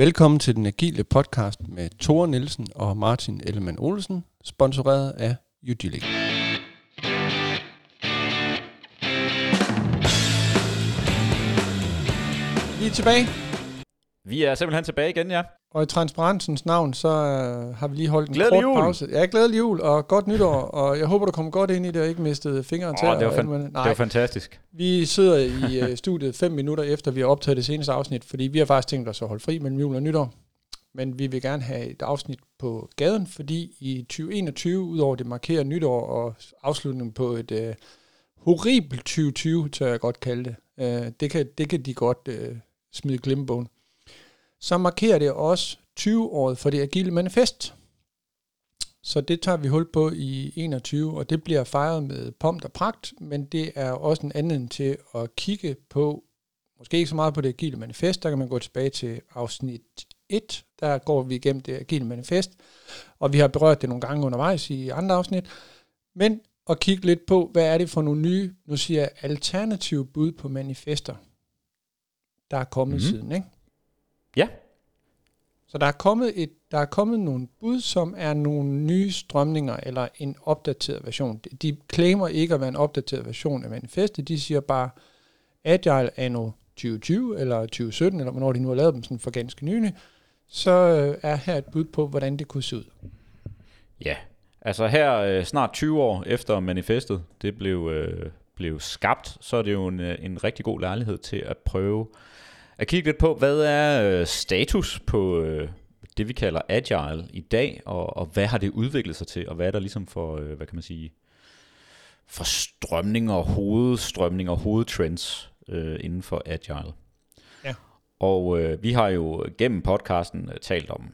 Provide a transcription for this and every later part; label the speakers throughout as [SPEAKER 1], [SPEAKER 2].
[SPEAKER 1] Velkommen til den agile podcast med Tore Nielsen og Martin Ellemann Olsen, sponsoreret af Udilic. Vi er tilbage,
[SPEAKER 2] Vi er simpelthen tilbage igen, ja
[SPEAKER 1] og i transparensens navn, så øh, har vi lige holdt en
[SPEAKER 2] Glædelig
[SPEAKER 1] kort
[SPEAKER 2] jul.
[SPEAKER 1] pause. Ja, glædelig jul og godt nytår, og jeg håber, du kommer godt ind i det og ikke mistede fingeren til.
[SPEAKER 2] Åh, det var fan-
[SPEAKER 1] muligt.
[SPEAKER 2] Det
[SPEAKER 1] Nej,
[SPEAKER 2] var fantastisk.
[SPEAKER 1] vi sidder i øh, studiet fem minutter efter, vi har optaget det seneste afsnit, fordi vi har faktisk tænkt os at holde fri mellem jul og nytår. Men vi vil gerne have et afsnit på gaden, fordi i 2021, udover det markerer nytår og afslutningen på et øh, horribelt 2020, tør jeg godt kalde det. Øh, det, kan, det kan de godt øh, smide glemmebogen. Så markerer det også 20-året for det agile manifest. Så det tager vi hul på i 21, og det bliver fejret med pomp og pragt, men det er også en anden til at kigge på, måske ikke så meget på det agile manifest, der kan man gå tilbage til afsnit 1, der går vi igennem det agile manifest, og vi har berørt det nogle gange undervejs i andre afsnit, men at kigge lidt på, hvad er det for nogle nye, nu siger jeg, alternative bud på manifester, der er kommet mm. siden, ikke?
[SPEAKER 2] Ja.
[SPEAKER 1] Så der er kommet et, der er kommet nogle bud, som er nogle nye strømninger eller en opdateret version. De- De claimer ikke at være en opdateret version af manifestet. De siger bare Agile anno 2020 eller 2017, eller hvornår de nu har lavet dem sådan for ganske nylig, så øh, er her et bud på, hvordan det kunne se ud.
[SPEAKER 2] Ja. Altså her øh, snart 20 år efter manifestet, det blev, øh, blev skabt, så er det jo en, en rigtig god lejlighed til at prøve at kigge lidt på, hvad er øh, status på øh, det, vi kalder agile i dag, og, og hvad har det udviklet sig til, og hvad er der ligesom for, øh, hvad kan man sige, for strømninger, hovedstrømninger, hovedtrends øh, inden for agile.
[SPEAKER 1] Ja.
[SPEAKER 2] Og øh, vi har jo gennem podcasten øh, talt om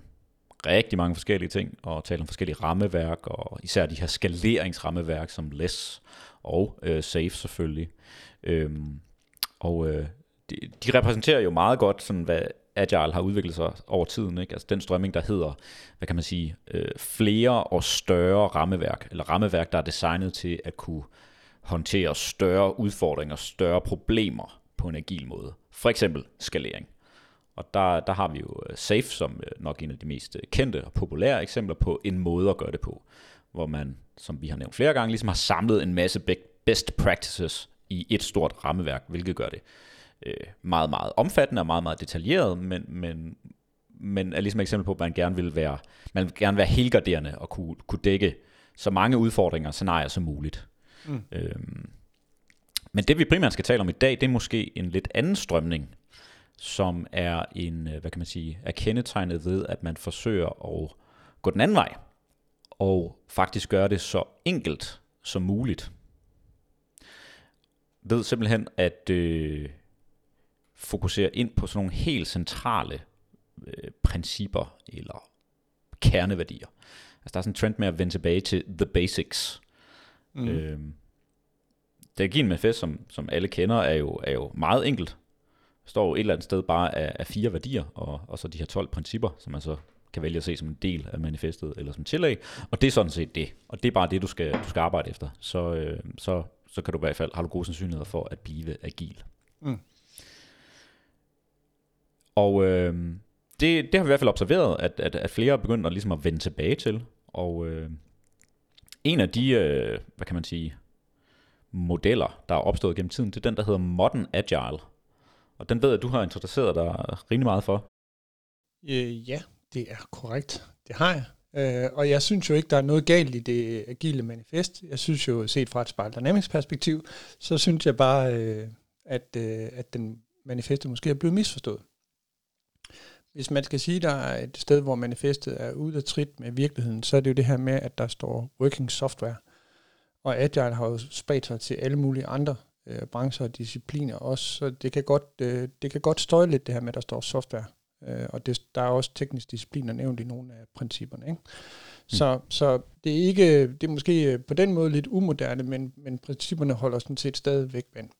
[SPEAKER 2] rigtig mange forskellige ting, og talt om forskellige rammeværk, og især de her skaleringsrammeværk som LESS og øh, SAFE selvfølgelig. Øhm, og øh, de, de repræsenterer jo meget godt, sådan, hvad Agile har udviklet sig over tiden. Ikke? Altså den strømning, der hedder, hvad kan man sige, øh, flere og større rammeværk, eller rammeværk, der er designet til at kunne håndtere større udfordringer, større problemer på en agil måde. For eksempel skalering. Og der, der har vi jo øh, SAFE som øh, nok en af de mest øh, kendte og populære eksempler på en måde at gøre det på, hvor man, som vi har nævnt flere gange, ligesom har samlet en masse best practices i et stort rammeværk, hvilket gør det øh, meget, meget omfattende og meget, meget detaljeret, men, men, men er ligesom et eksempel på, at man gerne vil være, man vil gerne være helgarderende og kunne, kunne dække så mange udfordringer og scenarier som muligt.
[SPEAKER 1] Mm.
[SPEAKER 2] Øhm, men det vi primært skal tale om i dag, det er måske en lidt anden strømning, som er en, øh, hvad kan man sige, er kendetegnet ved, at man forsøger at gå den anden vej, og faktisk gøre det så enkelt som muligt. Ved simpelthen at øh, fokusere ind på sådan nogle helt centrale øh, principper eller kerneværdier. Altså der er sådan en trend med at vende tilbage til the basics.
[SPEAKER 1] Mm.
[SPEAKER 2] Øhm, det agile manifest, som, som alle kender, er jo, er jo meget enkelt. Står jo et eller andet sted bare af, af fire værdier, og, og så de her 12 principper, som man så kan vælge at se som en del af manifestet, eller som tillæg. Og det er sådan set det. Og det er bare det, du skal, du skal arbejde efter. Så, øh, så, så kan du i hvert fald, har du gode sandsynligheder for at blive agil.
[SPEAKER 1] Mm.
[SPEAKER 2] Og øh, det, det har vi i hvert fald observeret, at, at, at flere er begyndt at, ligesom at vende tilbage til. Og øh, en af de, øh, hvad kan man sige, modeller, der er opstået gennem tiden, det er den, der hedder Modern Agile. Og den ved jeg, at du har interesseret dig rimelig meget for.
[SPEAKER 1] Øh, ja, det er korrekt. Det har jeg. Øh, og jeg synes jo ikke, der er noget galt i det agile manifest. Jeg synes jo, set fra et Spiral Dynamics perspektiv, så synes jeg bare, øh, at, øh, at den manifestet måske er blevet misforstået. Hvis man skal sige, der er et sted, hvor manifestet er ude af trit med virkeligheden, så er det jo det her med, at der står working software. Og Agile har jo spredt sig til alle mulige andre øh, brancher og discipliner også, så det kan, godt, øh, det kan godt støje lidt det her med, at der står software. Øh, og det, der er også teknisk discipliner nævnt i nogle af principperne. Ikke? Så, så det er ikke, det er måske øh, på den måde lidt umoderne, men, men principperne holder sådan set stadigvæk vand.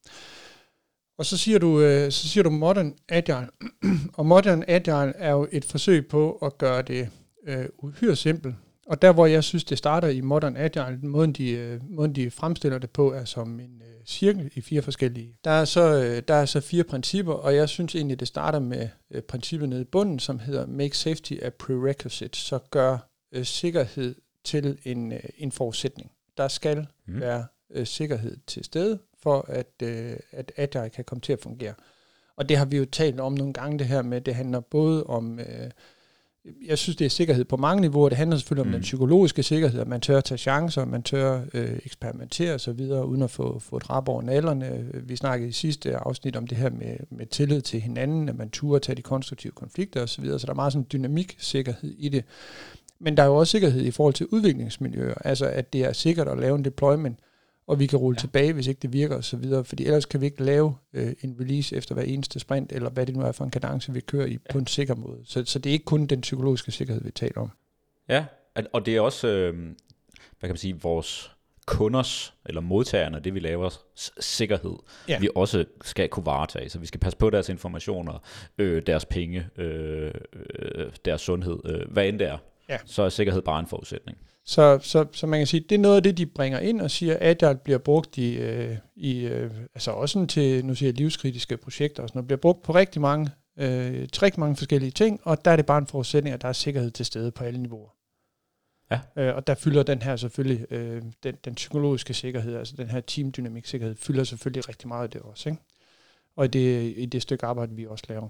[SPEAKER 1] Og så siger du, øh, så siger du modern agile. og modern agile er jo et forsøg på at gøre det øh, uhyre simpelt. Og der hvor jeg synes det starter i modern agile, måden de, øh, måden de fremstiller det på er som en, øh, cirkel i fire forskellige. Der er, så, øh, der er så fire principper, og jeg synes egentlig, det starter med øh, princippet nede i bunden, som hedder Make Safety a Prerequisite, så gør øh, sikkerhed til en, øh, en forudsætning. Der skal mm. være øh, sikkerhed til stede, for at, øh, at Agile kan komme til at fungere. Og det har vi jo talt om nogle gange, det her med, det handler både om... Øh, jeg synes, det er sikkerhed på mange niveauer. Det handler selvfølgelig mm. om den mm. psykologiske sikkerhed, at man tør at tage chancer, man tør øh, eksperimentere osv., uden at få, få et rap over nallerne. Vi snakkede i sidste afsnit om det her med, med tillid til hinanden, at man turde tage de konstruktive konflikter osv., så, videre. så der er meget sådan dynamik sikkerhed i det. Men der er jo også sikkerhed i forhold til udviklingsmiljøer, altså at det er sikkert at lave en deployment, og vi kan rulle ja. tilbage, hvis ikke det virker osv., fordi ellers kan vi ikke lave øh, en release efter hver eneste sprint, eller hvad det nu er for en kadence, vi kører i ja. på en sikker måde. Så, så det er ikke kun den psykologiske sikkerhed, vi taler om.
[SPEAKER 2] Ja, og det er også, øh, hvad kan man sige, vores kunders, eller modtagerne, det vi laver, sikkerhed, ja. vi også skal kunne varetage. Så vi skal passe på deres informationer, øh, deres penge, øh, øh, deres sundhed, øh, hvad end det er. Ja. Så er sikkerhed bare en forudsætning.
[SPEAKER 1] Så, så, så man kan sige, det er noget af det, de bringer ind og siger, at Agile bliver brugt i, øh, i øh, altså også til, nu siger jeg, livskritiske projekter og sådan noget, bliver brugt på rigtig mange, øh, rigtig mange forskellige ting, og der er det bare en forudsætning, at der er sikkerhed til stede på alle niveauer. Ja. Øh, og der fylder den her selvfølgelig, øh, den, den psykologiske sikkerhed, altså den her teamdynamik sikkerhed, fylder selvfølgelig rigtig meget af det også, ikke? Og i det, i det stykke arbejde, vi også laver.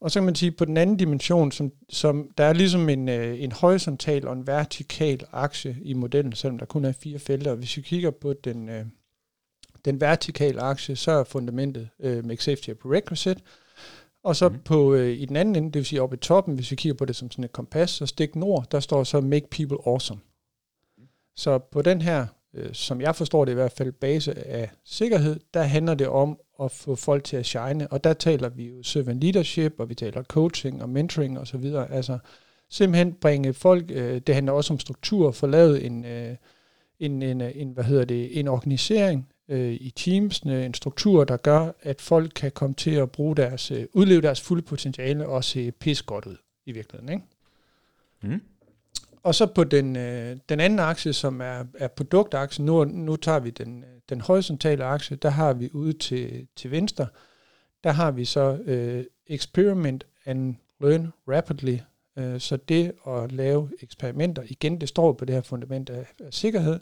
[SPEAKER 1] Og så kan man sige, på den anden dimension, som, som der er ligesom en, øh, en horisontal og en vertikal akse i modellen, selvom der kun er fire felter. Hvis vi kigger på den, øh, den vertikale akse, så er fundamentet øh, Make Safety Prerequisite, og så mm-hmm. på øh, i den anden ende, det vil sige oppe i toppen, hvis vi kigger på det som sådan et kompas, så stik nord, der står så Make People Awesome. Så på den her, øh, som jeg forstår det i hvert fald, base af sikkerhed, der handler det om at få folk til at shine. Og der taler vi jo servant leadership, og vi taler coaching og mentoring osv. Og så altså simpelthen bringe folk, øh, det handler også om struktur, få lavet en, øh, en, en, øh, en, hvad hedder det, en organisering øh, i teamsene, en struktur, der gør, at folk kan komme til at bruge deres, øh, udleve deres fulde potentiale og se pis godt ud i virkeligheden. Ikke? Mm. Og så på den, øh, den anden akse, som er, er produktaksen, nu, nu tager vi den, øh, den horisontale akse, der har vi ude til, til venstre, der har vi så øh, experiment and learn rapidly. Øh, så det at lave eksperimenter, igen, det står på det her fundament af, af sikkerhed,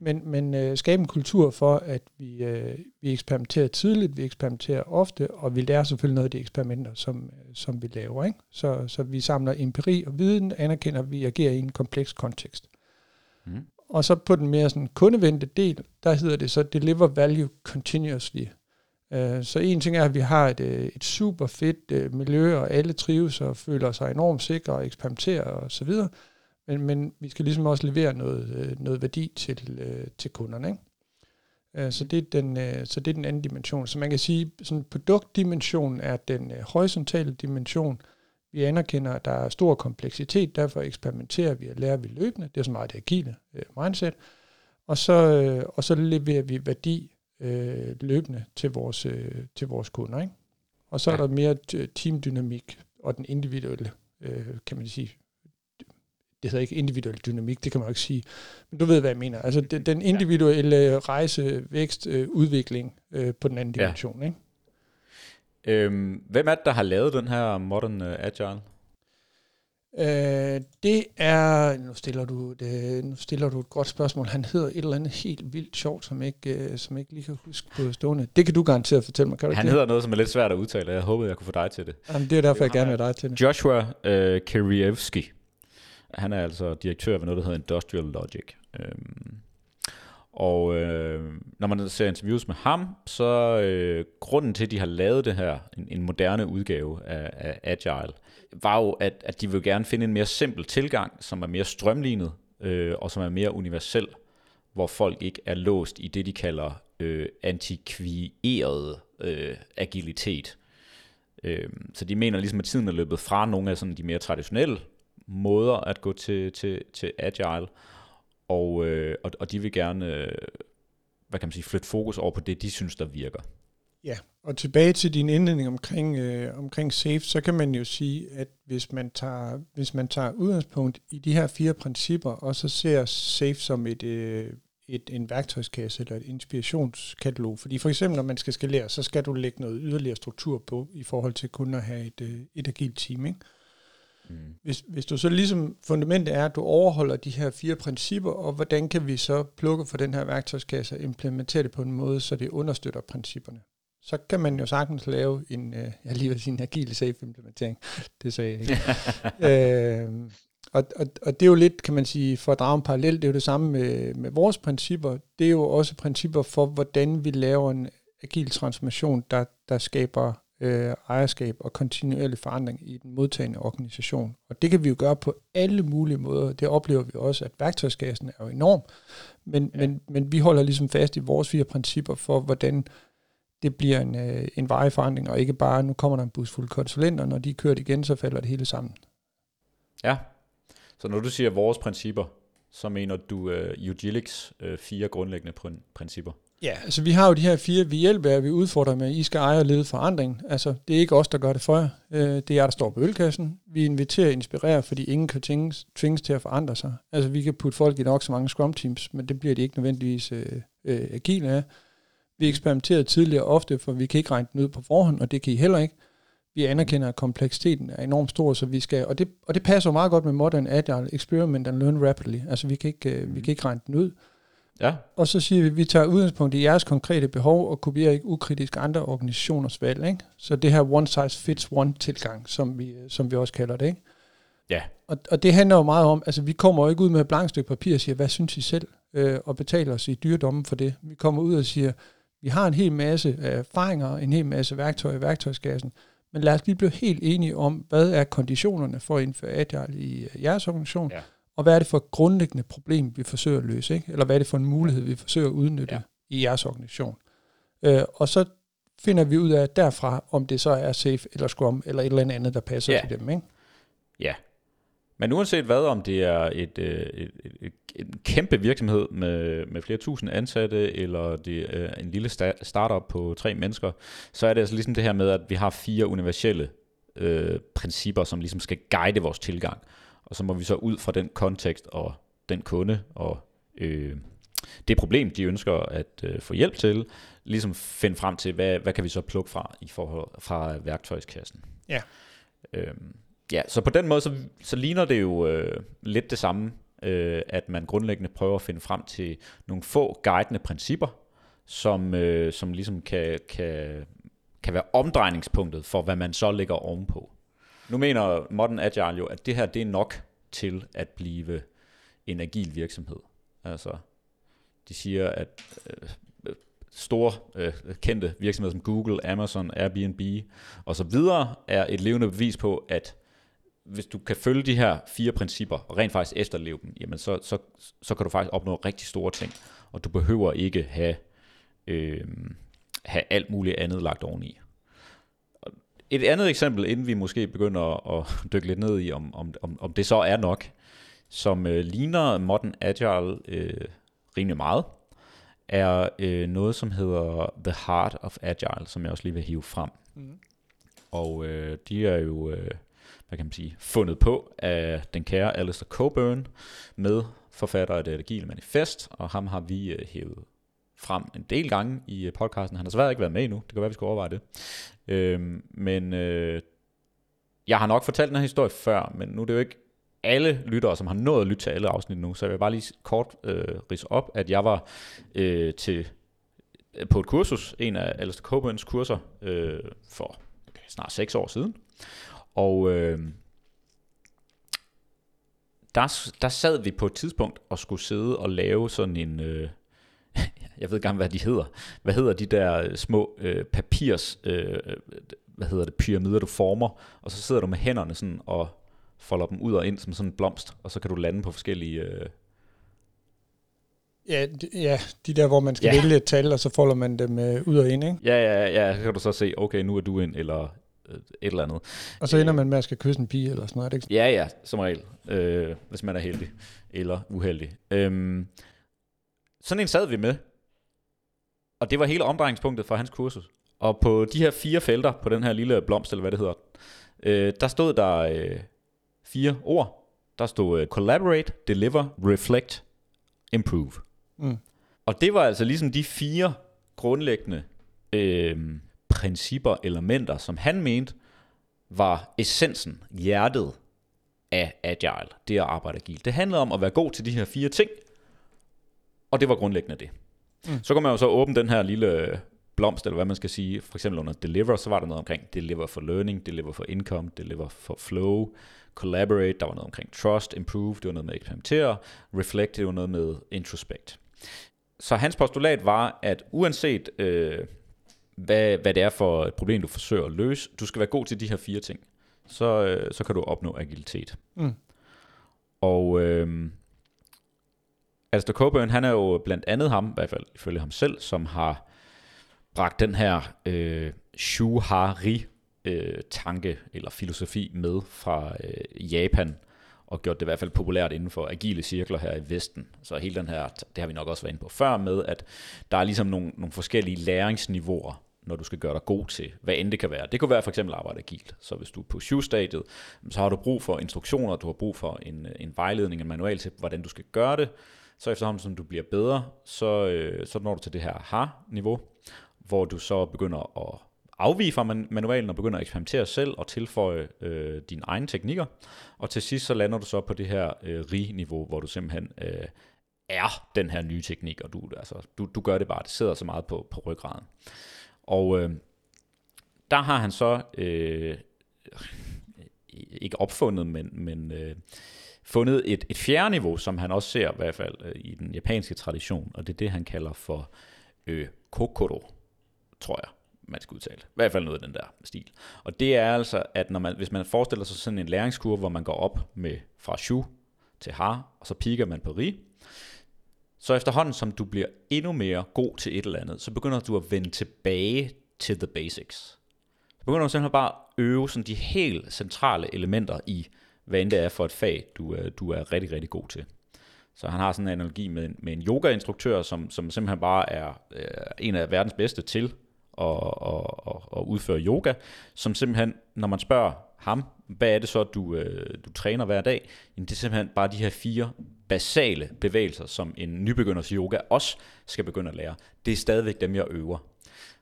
[SPEAKER 1] men, men øh, skabe en kultur for, at vi, øh, vi eksperimenterer tidligt, vi eksperimenterer ofte, og vi lærer selvfølgelig noget af de eksperimenter, som, øh, som vi laver. Ikke? Så, så vi samler empiri og viden, anerkender, at vi agerer i en kompleks kontekst. Mm. Og så på den mere sådan kundevendte del, der hedder det så deliver value continuously. Uh, så en ting er, at vi har et, øh, et super fedt uh, miljø, og alle trives og føler sig enormt sikre og eksperimenterer og så videre. Men, men vi skal ligesom også levere noget, noget værdi til, uh, til kunderne. Ikke? Uh, så, det er den, så det er den anden dimension. Så man kan sige, sådan produktdimensionen er den horisontale dimension, vi anerkender, at der er stor kompleksitet, derfor eksperimenterer vi og lærer vi løbende. Det er så meget det agile øh, mindset. Og så, øh, og så leverer vi værdi øh, løbende til vores, øh, til vores kunder. Ikke? Og så ja. er der mere teamdynamik og den individuelle, øh, kan man sige, det hedder ikke individuel dynamik, det kan man jo ikke sige, men du ved, hvad jeg mener. Altså den individuelle rejse, vækst, øh, udvikling øh, på den anden dimension. Ja. Ikke?
[SPEAKER 2] Øhm, hvem er det, der har lavet den her Modern uh, Agile?
[SPEAKER 1] Øh, det er, nu stiller, du det, nu stiller du et godt spørgsmål. Han hedder et eller andet helt vildt sjovt, som ikke, uh, som ikke lige kan huske på stående. Det kan du garanteret fortælle mig, kan du
[SPEAKER 2] Han
[SPEAKER 1] ikke
[SPEAKER 2] hedder noget, som er lidt svært at udtale. Jeg håbede, jeg kunne få dig til det.
[SPEAKER 1] Jamen, det er derfor, jeg gerne vil have dig til det.
[SPEAKER 2] Joshua uh, Kirievski. Han er altså direktør ved noget, der hedder Industrial Logic. Øhm, og øh, når man ser interviews med ham, så øh, grunden til, at de har lavet det her, en, en moderne udgave af, af Agile, var jo, at, at de vil gerne finde en mere simpel tilgang, som er mere strømlignet, øh, og som er mere universel, hvor folk ikke er låst i det, de kalder øh, antikvieret øh, agilitet. Øh, så de mener ligesom, at tiden er løbet fra nogle af sådan de mere traditionelle måder at gå til, til, til Agile, og, øh, og, og de vil gerne, øh, hvad kan man sige, flytte fokus over på det, de synes, der virker.
[SPEAKER 1] Ja, og tilbage til din indledning omkring, øh, omkring SAFE, så kan man jo sige, at hvis man, tager, hvis man tager udgangspunkt i de her fire principper, og så ser SAFE som et, øh, et, en værktøjskasse eller et inspirationskatalog. Fordi for eksempel, når man skal skalere, så skal du lægge noget yderligere struktur på, i forhold til kun at have et, øh, et agilt team. Ikke? Mm. Hvis, hvis du så ligesom, fundamentet er, at du overholder de her fire principper, og hvordan kan vi så plukke for den her værktøjskasse og implementere det på en måde, så det understøtter principperne så kan man jo sagtens lave en, øh, jeg lige vil sige en agil safe implementering. Det sagde jeg ikke. øh, og, og, og det er jo lidt, kan man sige, for at drage en parallel, det er jo det samme med, med vores principper. Det er jo også principper for, hvordan vi laver en agil transformation, der, der skaber øh, ejerskab og kontinuerlig forandring i den modtagende organisation. Og det kan vi jo gøre på alle mulige måder. Det oplever vi også, at værktøjskassen er jo enorm, men, ja. men, men vi holder ligesom fast i vores fire principper for, hvordan det bliver en, øh, en forandring, og ikke bare, nu kommer der en bus fuld konsulenter, når de kører det igen, så falder det hele sammen.
[SPEAKER 2] Ja, så når du siger vores principper, så mener du uh, Ugilics uh, fire grundlæggende pr- principper?
[SPEAKER 1] Ja, altså vi har jo de her fire, vi hjælper jer, vi udfordrer med, I skal eje og lede forandring. Altså, det er ikke os, der gør det for jer. Øh, det er jer, der står på ølkassen. Vi inviterer og inspirerer, fordi ingen kan tvinges, tvinges til at forandre sig. Altså, vi kan putte folk i nok så mange scrum teams, men det bliver de ikke nødvendigvis øh, øh, agile af. Vi eksperimenterer tidligere ofte, for vi kan ikke regne den ud på forhånd, og det kan I heller ikke. Vi anerkender, at kompleksiteten er enormt stor, så vi skal, og det, og det passer meget godt med Modern Agile, Experiment and Learn Rapidly. Altså vi kan ikke, øh, vi kan ikke regne den ud.
[SPEAKER 2] Ja.
[SPEAKER 1] Og så siger vi, at vi tager udgangspunkt i jeres konkrete behov, og kopierer ikke ukritisk andre organisationers valg. Ikke? Så det her one size fits one tilgang, som vi, som vi også kalder det. Ikke?
[SPEAKER 2] Ja.
[SPEAKER 1] Og, og det handler jo meget om, altså vi kommer jo ikke ud med et blankt stykke papir og siger, hvad synes I selv? Øh, og betaler os i dyredommen for det. Vi kommer ud og siger, vi har en hel masse erfaringer, en hel masse værktøjer i værktøjskassen, men lad os lige blive helt enige om, hvad er konditionerne for at indføre Agile i øh, jeres organisation, ja. Og hvad er det for et grundlæggende problem, vi forsøger at løse, ikke? eller hvad er det for en mulighed, vi forsøger at udnytte ja. i jeres organisation. Øh, og så finder vi ud af derfra, om det så er safe eller scrum, eller et eller andet, der passer ja. til dem. Ikke?
[SPEAKER 2] Ja, men uanset hvad, om det er et, øh, et, et, et, en kæmpe virksomhed med, med flere tusind ansatte, eller det er en lille startup på tre mennesker, så er det altså ligesom det her med, at vi har fire universelle øh, principper, som ligesom skal guide vores tilgang. Og så må vi så ud fra den kontekst og den kunde og øh, det problem, de ønsker at øh, få hjælp til, ligesom finde frem til, hvad, hvad kan vi så plukke fra i forhold fra værktøjskassen.
[SPEAKER 1] Ja.
[SPEAKER 2] Øhm, Ja, så på den måde, så, så ligner det jo øh, lidt det samme, øh, at man grundlæggende prøver at finde frem til nogle få guidende principper, som, øh, som ligesom kan, kan, kan være omdrejningspunktet for, hvad man så lægger ovenpå. Nu mener Modern Agile jo, at det her det er nok til at blive en agil virksomhed. Altså, de siger, at øh, store øh, kendte virksomheder som Google, Amazon, Airbnb og så videre er et levende bevis på, at hvis du kan følge de her fire principper, og rent faktisk efterleve dem, jamen så, så, så kan du faktisk opnå rigtig store ting, og du behøver ikke have, øh, have alt muligt andet lagt oveni. Et andet eksempel, inden vi måske begynder at, dykke lidt ned i, om, om, om, om det så er nok, som øh, ligner Modern Agile øh, rimelig meget, er øh, noget, som hedder The Heart of Agile, som jeg også lige vil hive frem. Mm. Og øh, de er jo øh, hvad kan man sige, fundet på af den kære Alistair Coburn, med forfatter af det Agile Manifest, og ham har vi uh, hævet frem en del gange i øh, podcasten. Han har svært ikke været med endnu, det kan være, vi skal overveje det. Øh, men øh, jeg har nok fortalt den her historie før, men nu er det jo ikke alle lyttere, som har nået at lytte til alle afsnit nu, så jeg vil bare lige kort øh, rise op, at jeg var øh, til øh, på et kursus, en af Alistair Coburns kurser, øh, for okay, snart seks år siden, og øh, der, der sad vi på et tidspunkt og skulle sidde og lave sådan en... Øh, jeg ved ikke engang, hvad de hedder. Hvad hedder de der små øh, papirs... Øh, hvad hedder det? Pyramider, du former. Og så sidder du med hænderne sådan og folder dem ud og ind som sådan en blomst. Og så kan du lande på forskellige... Øh,
[SPEAKER 1] Ja, de, ja, de der, hvor man skal ja. vælge et tal, og så folder man dem øh, ud og ind, ikke?
[SPEAKER 2] Ja, ja, ja, så kan du så se, okay, nu er du en, eller et eller andet.
[SPEAKER 1] Og så ender man med at skal kysse en pige eller sådan noget,
[SPEAKER 2] ikke? Ja, ja, som regel, øh, hvis man er heldig eller uheldig. Øhm, sådan en sad vi med, og det var hele omdrejningspunktet for hans kursus. Og på de her fire felter, på den her lille blomst, eller hvad det hedder, øh, der stod der øh, fire ord. Der stod øh, collaborate, deliver, reflect, improve. Mm. Og det var altså ligesom de fire grundlæggende øh, principper, elementer, som han mente var essensen, hjertet af agile, det at arbejde agilt. Det handlede om at være god til de her fire ting, og det var grundlæggende det. Mm. Så kan man jo så åbne den her lille blomst, eller hvad man skal sige, for eksempel under deliver, så var der noget omkring deliver for learning, deliver for income, deliver for flow, collaborate, der var noget omkring trust, improve, det var noget med eksperimentere, reflect, det var noget med introspect. Så hans postulat var, at uanset øh, hvad, hvad det er for et problem, du forsøger at løse, du skal være god til de her fire ting. Så, øh, så kan du opnå agilitet. Mm. Og øh, Alistair Coburn, han er jo blandt andet ham, i hvert fald ifølge ham selv, som har bragt den her øh, Shuhari øh, tanke eller filosofi med fra øh, Japan, og gjort det i hvert fald populært inden for agile cirkler her i Vesten. Så hele den her, det har vi nok også været inde på før med, at der er ligesom nogle, nogle forskellige læringsniveauer, når du skal gøre dig god til, hvad end det kan være. Det kunne være for eksempel at arbejde agilt. Så hvis du er på shoe-stadiet, så har du brug for instruktioner, du har brug for en, en vejledning, en manual til, hvordan du skal gøre det. Så efterhånden som du bliver bedre, så, øh, så når du til det her har-niveau, hvor du så begynder at afvige fra manualen og begynder at eksperimentere selv og tilføje øh, dine egne teknikker. Og til sidst så lander du så på det her øh, rig-niveau, hvor du simpelthen øh, er den her nye teknik, og du, altså, du, du gør det bare, det sidder så meget på, på ryggraden. Og øh, der har han så øh, ikke opfundet, men, men øh, fundet et, et fjerde niveau, som han også ser i hvert fald øh, i den japanske tradition, og det er det, han kalder for øh, kokoro, tror jeg man skal udtale. I hvert fald noget af den der stil. Og det er altså, at når man, hvis man forestiller sig sådan en læringskurve, hvor man går op med fra shu til har, og så piker man på ri, så efterhånden som du bliver endnu mere god til et eller andet, så begynder du at vende tilbage til the basics. Så begynder du simpelthen bare at øve sådan de helt centrale elementer i, hvad end det er for et fag, du, øh, du er rigtig, rigtig god til. Så han har sådan en analogi med med en yogainstruktør, som, som simpelthen bare er øh, en af verdens bedste til og, og, og, og udføre yoga, som simpelthen, når man spørger ham, hvad er det så, du, øh, du træner hver dag, jamen det er simpelthen bare de her fire basale bevægelser, som en nybegynders yoga også skal begynde at lære. Det er stadigvæk dem, jeg øver.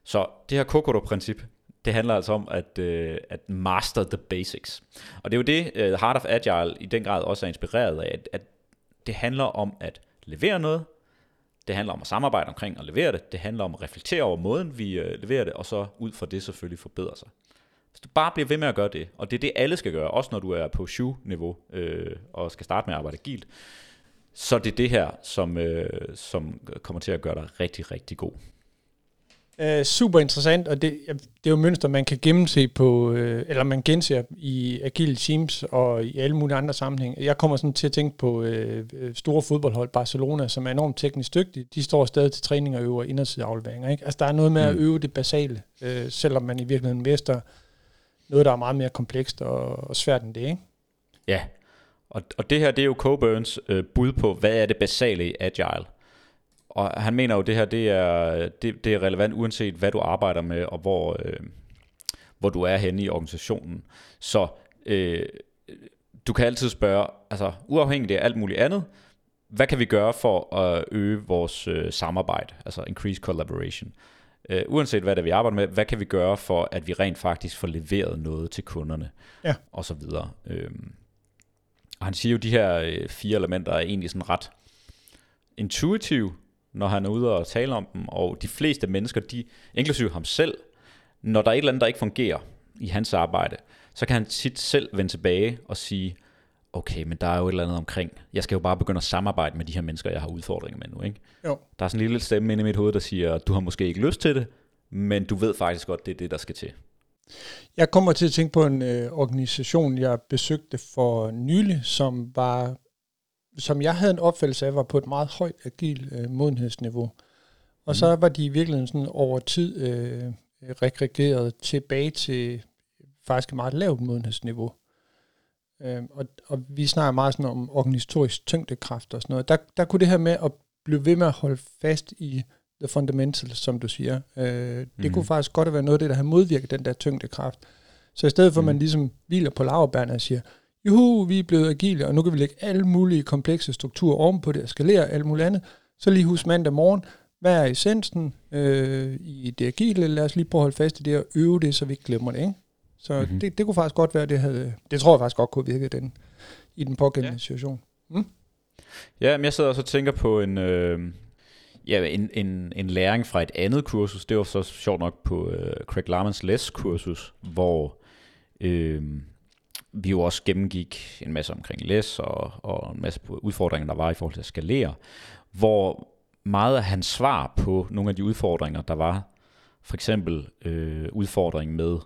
[SPEAKER 2] Så det her Kokoro-princip, det handler altså om at, øh, at master the basics. Og det er jo det, uh, Heart of Agile i den grad også er inspireret af, at, at det handler om at levere noget, det handler om at samarbejde omkring at levere det. Det handler om at reflektere over måden, vi øh, leverer det, og så ud fra det selvfølgelig forbedre sig. Hvis du bare bliver ved med at gøre det, og det er det alle skal gøre, også når du er på shoe-niveau øh, og skal starte med at arbejde agilt, så det er det her, som, øh, som kommer til at gøre dig rigtig, rigtig god.
[SPEAKER 1] Uh, super interessant, og det, det er jo mønster, man kan gennemse på, uh, eller man genser i agile teams og i alle mulige andre sammenhænge. Jeg kommer sådan til at tænke på uh, store fodboldhold, Barcelona, som er enormt teknisk dygtige. De står stadig til træning og øver indersideafleveringer. Ikke? Altså der er noget med at mm. øve det basale, uh, selvom man i virkeligheden mester noget, der er meget mere komplekst og, og svært end det. Ikke?
[SPEAKER 2] Ja, og, og det her det er jo Coburns uh, bud på, hvad er det basale i agile. Og han mener jo, at det her det er, det, det er relevant uanset hvad du arbejder med, og hvor, øh, hvor du er henne i organisationen. Så øh, du kan altid spørge, altså uafhængigt af alt muligt andet, hvad kan vi gøre for at øge vores øh, samarbejde, altså increase collaboration? Uh, uanset hvad det er, vi arbejder med, hvad kan vi gøre for, at vi rent faktisk får leveret noget til kunderne, ja. og så videre. Øhm, og han siger jo, at de her øh, fire elementer er egentlig sådan ret intuitive, når han er ude og tale om dem, og de fleste mennesker, de, inklusive ham selv, når der er et eller andet, der ikke fungerer i hans arbejde, så kan han tit selv vende tilbage og sige, okay, men der er jo et eller andet omkring, jeg skal jo bare begynde at samarbejde med de her mennesker, jeg har udfordringer med nu, ikke? Jo. Der er sådan en lille stemme inde i mit hoved, der siger, du har måske ikke lyst til det, men du ved faktisk godt, det er det, der skal til.
[SPEAKER 1] Jeg kommer til at tænke på en øh, organisation, jeg besøgte for nylig, som var som jeg havde en opfattelse af, var på et meget højt agil øh, modenhedsniveau. Og mm. så var de i virkeligheden sådan over tid øh, regregeret tilbage til faktisk et meget lavt modenhedsniveau. Øh, og, og vi snakker meget sådan om organisatorisk tyngdekraft og sådan noget. Der, der kunne det her med at blive ved med at holde fast i the fundamentals, som du siger, øh, det mm. kunne faktisk godt være noget af det, der har modvirket den der tyngdekraft. Så i stedet for, at man mm. ligesom hviler på laverbærne og siger, juhu, vi er blevet agile, og nu kan vi lægge alle mulige komplekse strukturer ovenpå det, og skalere alt muligt andet, Så lige husk mandag morgen, hvad er essensen øh, i det agile? Lad os lige prøve at holde fast i det og øve det, så vi ikke glemmer det. Ikke? Så mm-hmm. det, det kunne faktisk godt være, det havde, det tror jeg faktisk godt kunne virke den, i den pågældende ja. situation. Mm?
[SPEAKER 2] Ja, men jeg sidder også og tænker på en, øh, ja, en, en, en læring fra et andet kursus. Det var så sjovt nok på øh, Craig Larmans LESS kursus, hvor øh, vi jo også gennemgik en masse omkring læs og, og en masse udfordringer, der var i forhold til at skalere, hvor meget af hans svar på nogle af de udfordringer, der var, for eksempel øh, udfordringen med,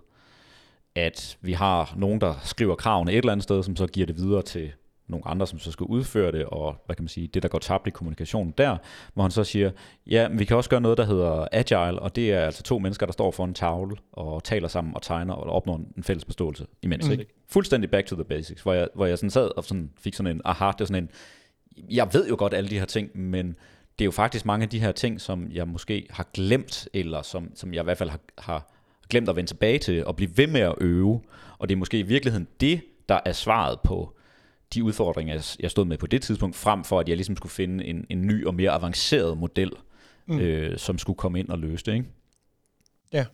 [SPEAKER 2] at vi har nogen, der skriver kravene et eller andet sted, som så giver det videre til nogle andre, som så skal udføre det, og hvad kan man sige, det der går tabt i kommunikationen der, hvor han så siger, ja, vi kan også gøre noget, der hedder agile, og det er altså to mennesker, der står for en tavle og taler sammen og tegner og opnår en fælles forståelse imens. Mm. Ikke? Fuldstændig back to the basics, hvor jeg, hvor jeg sådan sad og sådan fik sådan en, aha, det er sådan en, jeg ved jo godt alle de her ting, men det er jo faktisk mange af de her ting, som jeg måske har glemt, eller som, som jeg i hvert fald har, har glemt at vende tilbage til, og blive ved med at øve. Og det er måske i virkeligheden det, der er svaret på de udfordringer, jeg stod med på det tidspunkt, frem for at jeg ligesom skulle finde en, en ny og mere avanceret model, mm. øh, som skulle komme ind og løse det. Ikke?
[SPEAKER 1] Ja.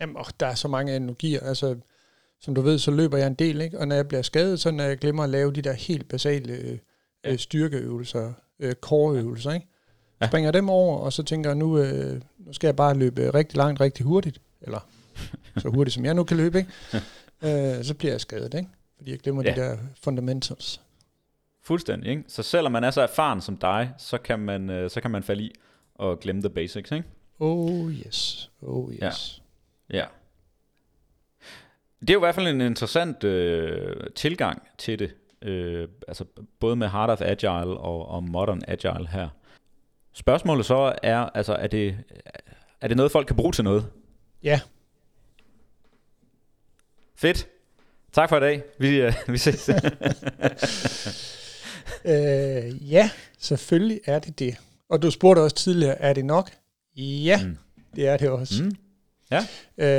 [SPEAKER 1] Jamen, åh, der er så mange analogier. Altså, som du ved, så løber jeg en del, ikke? og når jeg bliver skadet, så når jeg glemmer at lave de der helt basale øh, ja. styrkeøvelser, øh, core-øvelser, ikke? Ja. springer dem over, og så tænker jeg, nu, øh, nu skal jeg bare løbe rigtig langt, rigtig hurtigt, eller så hurtigt som jeg nu kan løbe, ikke? øh, så bliver jeg skadet, ikke? Fordi jeg glemmer ja. de der fundamentals.
[SPEAKER 2] Fuldstændig, ikke? Så selvom man er så erfaren som dig, så kan man, øh, så kan man falde i og glemme the basics, ikke?
[SPEAKER 1] Oh yes, oh yes.
[SPEAKER 2] Ja. ja. Det er jo i hvert fald en interessant øh, tilgang til det, øh, altså både med Heart of Agile og, og Modern Agile her. Spørgsmålet så er, altså er det, er det noget, folk kan bruge til noget?
[SPEAKER 1] Ja.
[SPEAKER 2] Fedt. Tak for i dag. Vi, uh, vi ses.
[SPEAKER 1] øh, ja, selvfølgelig er det det. Og du spurgte også tidligere, er det nok? Ja, mm. det er det også. Mm.
[SPEAKER 2] Ja.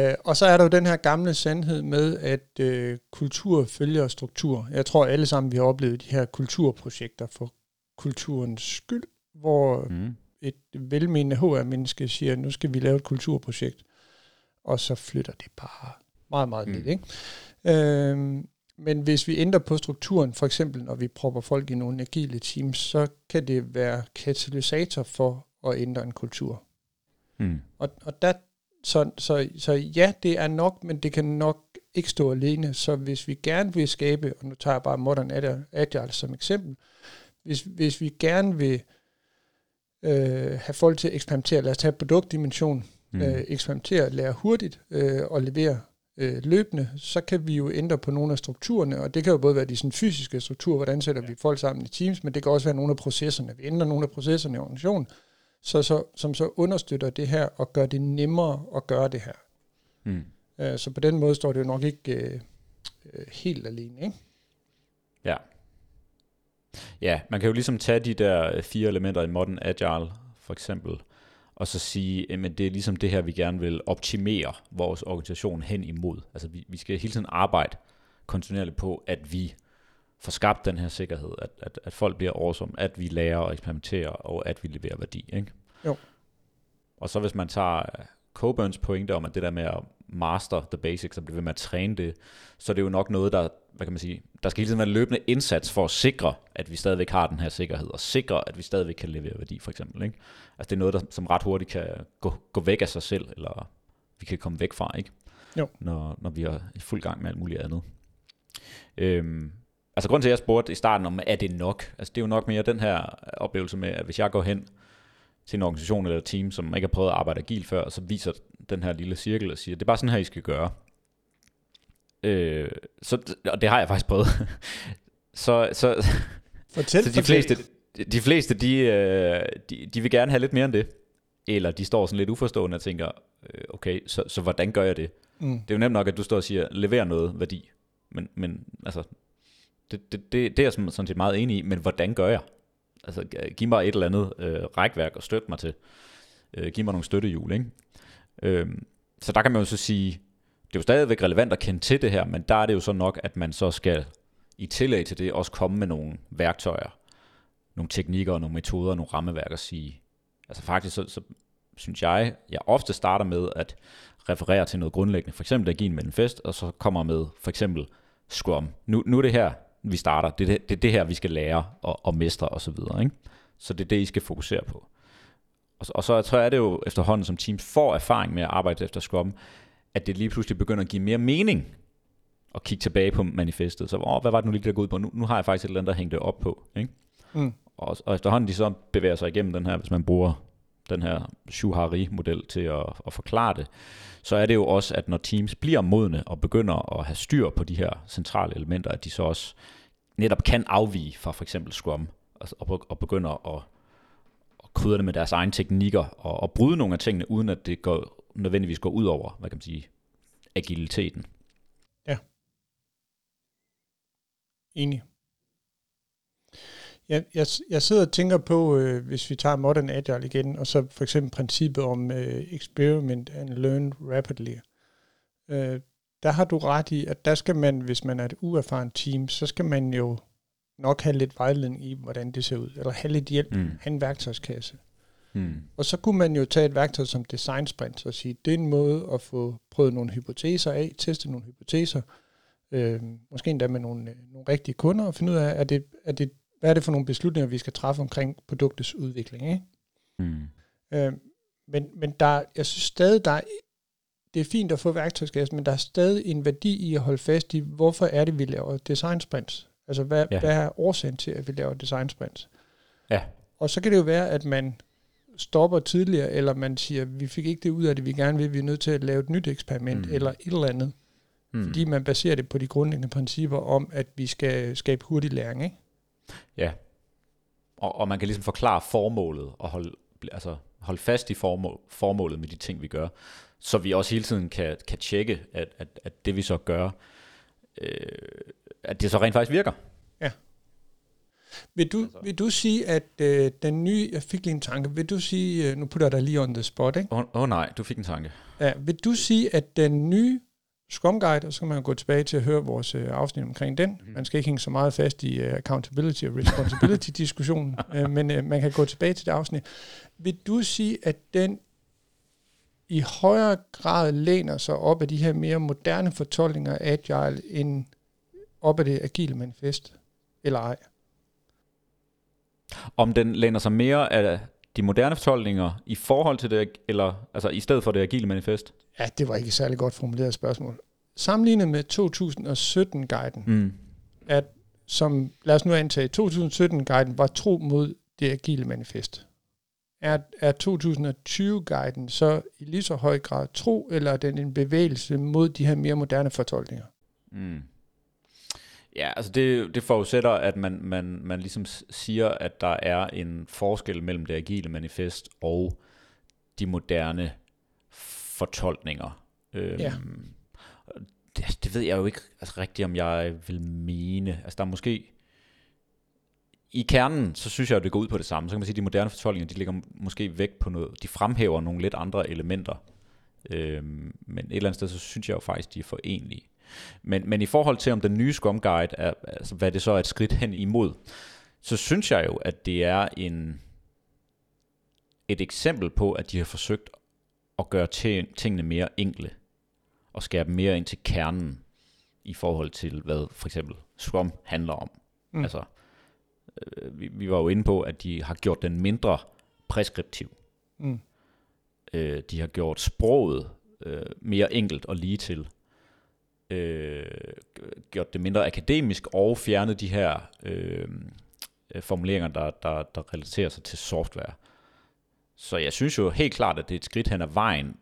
[SPEAKER 1] Øh, og så er der jo den her gamle sandhed med, at øh, kultur følger struktur. Jeg tror alle sammen, vi har oplevet de her kulturprojekter for kulturens skyld, hvor mm. et velmenende HR-menneske siger, nu skal vi lave et kulturprojekt, og så flytter det bare meget, meget mm. lidt. Ikke? Øh, men hvis vi ændrer på strukturen, for eksempel når vi propper folk i nogle agile teams, så kan det være katalysator for at ændre en kultur.
[SPEAKER 2] Mm.
[SPEAKER 1] Og, og der, så, så, så ja, det er nok, men det kan nok ikke stå alene. Så hvis vi gerne vil skabe, og nu tager jeg bare Modern Agile som eksempel, hvis, hvis vi gerne vil øh, have folk til at eksperimentere, lad os tage produktdimension, mm. øh, eksperimentere, lære hurtigt øh, og levere øh, løbende, så kan vi jo ændre på nogle af strukturerne, og det kan jo både være de sådan, fysiske strukturer, hvordan sætter vi folk sammen i teams, men det kan også være nogle af processerne. Vi ændrer nogle af processerne i organisationen, så, så, som så understøtter det her og gør det nemmere at gøre det her.
[SPEAKER 2] Mm.
[SPEAKER 1] Øh, så på den måde står det jo nok ikke øh, øh, helt alene, ikke?
[SPEAKER 2] Ja. Ja, man kan jo ligesom tage de der fire elementer i Modern Agile, for eksempel, og så sige, at det er ligesom det her, vi gerne vil optimere vores organisation hen imod. Altså vi, vi skal hele tiden arbejde kontinuerligt på, at vi får skabt den her sikkerhed, at, at, at folk bliver awesome, at vi lærer og eksperimenterer, og at vi leverer værdi. Ikke?
[SPEAKER 1] Jo.
[SPEAKER 2] Og så hvis man tager Coburns pointe om, at det der med at master the basics, og blive ved med at træne det, så er det jo nok noget, der, hvad kan man sige, der skal hele tiden være en løbende indsats for at sikre, at vi stadigvæk har den her sikkerhed, og sikre, at vi stadigvæk kan levere værdi, for eksempel. Ikke? Altså det er noget, der, som ret hurtigt kan gå, gå væk af sig selv, eller vi kan komme væk fra, ikke?
[SPEAKER 1] Jo.
[SPEAKER 2] Når, når vi er i fuld gang med alt muligt andet. Øhm, altså grund til, at jeg spurgte i starten om, er det nok? Altså det er jo nok mere den her oplevelse med, at hvis jeg går hen til en organisation eller et team, som ikke har prøvet at arbejde agil før, og så viser den her lille cirkel og siger, det er bare sådan her, I skal gøre. Øh, så, og det har jeg faktisk prøvet. så, så,
[SPEAKER 1] fortæl,
[SPEAKER 2] så de fleste, de fleste de, øh, de, de vil gerne have lidt mere end det. Eller de står sådan lidt uforstående og tænker, øh, okay, så, så hvordan gør jeg det? Mm. Det er jo nemt nok, at du står og siger, lever noget værdi. Men, men altså, det, det, det, det er jeg sådan set meget enig i, men hvordan gør jeg? Altså, giv mig et eller andet øh, rækværk og støtte mig til. Øh, giv mig nogle støttehjul, ikke? Øhm, så der kan man jo så sige, det er jo stadigvæk relevant at kende til det her, men der er det jo så nok, at man så skal i tillæg til det også komme med nogle værktøjer, nogle teknikker og nogle metoder og nogle rammeværk og sige, altså faktisk så, så synes jeg, jeg ofte starter med at referere til noget grundlæggende, for eksempel agil Manifest, og så kommer med for eksempel Scrum. Nu, nu er det her, vi starter, det er det, det, er det her, vi skal lære og, og mestre osv. Så, videre, ikke? så det er det, I skal fokusere på. Og, og så tror jeg, det jo efterhånden, som teams får erfaring med at arbejde efter Scrum, at det lige pludselig begynder at give mere mening at kigge tilbage på manifestet. Så åh, hvad var det nu lige, der går ud på? Nu, nu har jeg faktisk et eller andet, der hængte op på. Ikke? Mm. Og, og efterhånden de så bevæger sig igennem den her, hvis man bruger den her Shuhari-model til at, at forklare det, så er det jo også, at når teams bliver modne og begynder at have styr på de her centrale elementer, at de så også netop kan afvige fra for eksempel Scrum, og, og begynder at, at krydre det med deres egne teknikker, og, og bryde nogle af tingene, uden at det går, nødvendigvis går ud over, hvad kan man sige, agiliteten.
[SPEAKER 1] Ja. Enig. Jeg, jeg, jeg sidder og tænker på, øh, hvis vi tager Modern Agile igen, og så for eksempel princippet om øh, experiment and learn rapidly. Øh, der har du ret i, at der skal man, hvis man er et uerfaren team, så skal man jo nok have lidt vejledning i, hvordan det ser ud, eller have lidt hjælp, mm. have en værktøjskasse. Mm. Og så kunne man jo tage et værktøj som design sprint og sige, det er en måde at få prøvet nogle hypoteser af, teste nogle hypoteser, øh, måske endda med nogle, øh, nogle rigtige kunder, og finde ud af, er det, er det hvad er det for nogle beslutninger, vi skal træffe omkring produktets udvikling. Ikke? Mm. Øh, men, men der, jeg synes stadig, der er, det er fint at få værktøjskassen, men der er stadig en værdi i at holde fast i, hvorfor er det, vi laver design sprints? Altså, hvad, ja. hvad er årsagen til, at vi laver design sprints? Ja. Og så kan det jo være, at man stopper tidligere, eller man siger, vi fik ikke det ud af det, vi gerne vil, vi er nødt til at lave et nyt eksperiment, mm. eller et eller andet. Mm. Fordi man baserer det på de grundlæggende principper om, at vi skal skabe hurtig læring, ikke?
[SPEAKER 2] Ja. Og, og man kan ligesom forklare formålet og holde, altså holde fast i formål, formålet med de ting, vi gør, så vi også hele tiden kan, kan tjekke, at, at, at det vi så gør, øh, at det så rent faktisk virker. Ja.
[SPEAKER 1] Vil du, altså. vil du sige, at øh, den nye, jeg fik lige en tanke, vil du sige, øh, nu putter jeg dig lige on the spot, ikke?
[SPEAKER 2] Åh oh, oh, nej, du fik en tanke.
[SPEAKER 1] Ja, vil du sige, at den nye Scrum Guide, og så kan man gå tilbage til at høre vores uh, afsnit omkring den. Mm. Man skal ikke hænge så meget fast i uh, accountability og responsibility-diskussionen, uh, men uh, man kan gå tilbage til det afsnit. Vil du sige, at den i højere grad læner sig op af de her mere moderne fortolkninger af Agile, end op af det agile manifest, eller ej?
[SPEAKER 2] Om den læner sig mere af de moderne fortolkninger i forhold til det, eller altså i stedet for det agile manifest?
[SPEAKER 1] Ja, det var ikke et særlig godt formuleret spørgsmål. Sammenlignet med 2017-guiden, mm. at som, lad os nu antage, 2017-guiden var tro mod det agile manifest. Er, er 2020-guiden så i lige så høj grad tro, eller er den en bevægelse mod de her mere moderne fortolkninger? Mm.
[SPEAKER 2] Ja, altså det, det forudsætter, at man, man, man ligesom siger, at der er en forskel mellem det agile manifest og de moderne fortolkninger. Øhm, ja. det, det ved jeg jo ikke altså, rigtigt, om jeg vil mene. Altså der er måske... I kernen, så synes jeg, at det går ud på det samme. Så kan man sige, at de moderne fortolkninger, de ligger måske væk på noget... De fremhæver nogle lidt andre elementer. Øhm, men et eller andet sted, så synes jeg jo faktisk, de er forenlige. Men, men i forhold til, om den nye Scrum Guide, er, altså, hvad det så er et skridt hen imod, så synes jeg jo, at det er en, et eksempel på, at de har forsøgt at gøre tingene mere enkle, og skære dem mere ind til kernen, i forhold til, hvad for eksempel Scrum handler om. Mm. Altså, øh, vi, vi var jo inde på, at de har gjort den mindre preskriptiv. Mm. Øh, de har gjort sproget øh, mere enkelt og lige til øh, gjort det mindre akademisk og fjernet de her øh, formuleringer, der, der, der relaterer sig til software. Så jeg synes jo helt klart, at det er et skridt hen ad vejen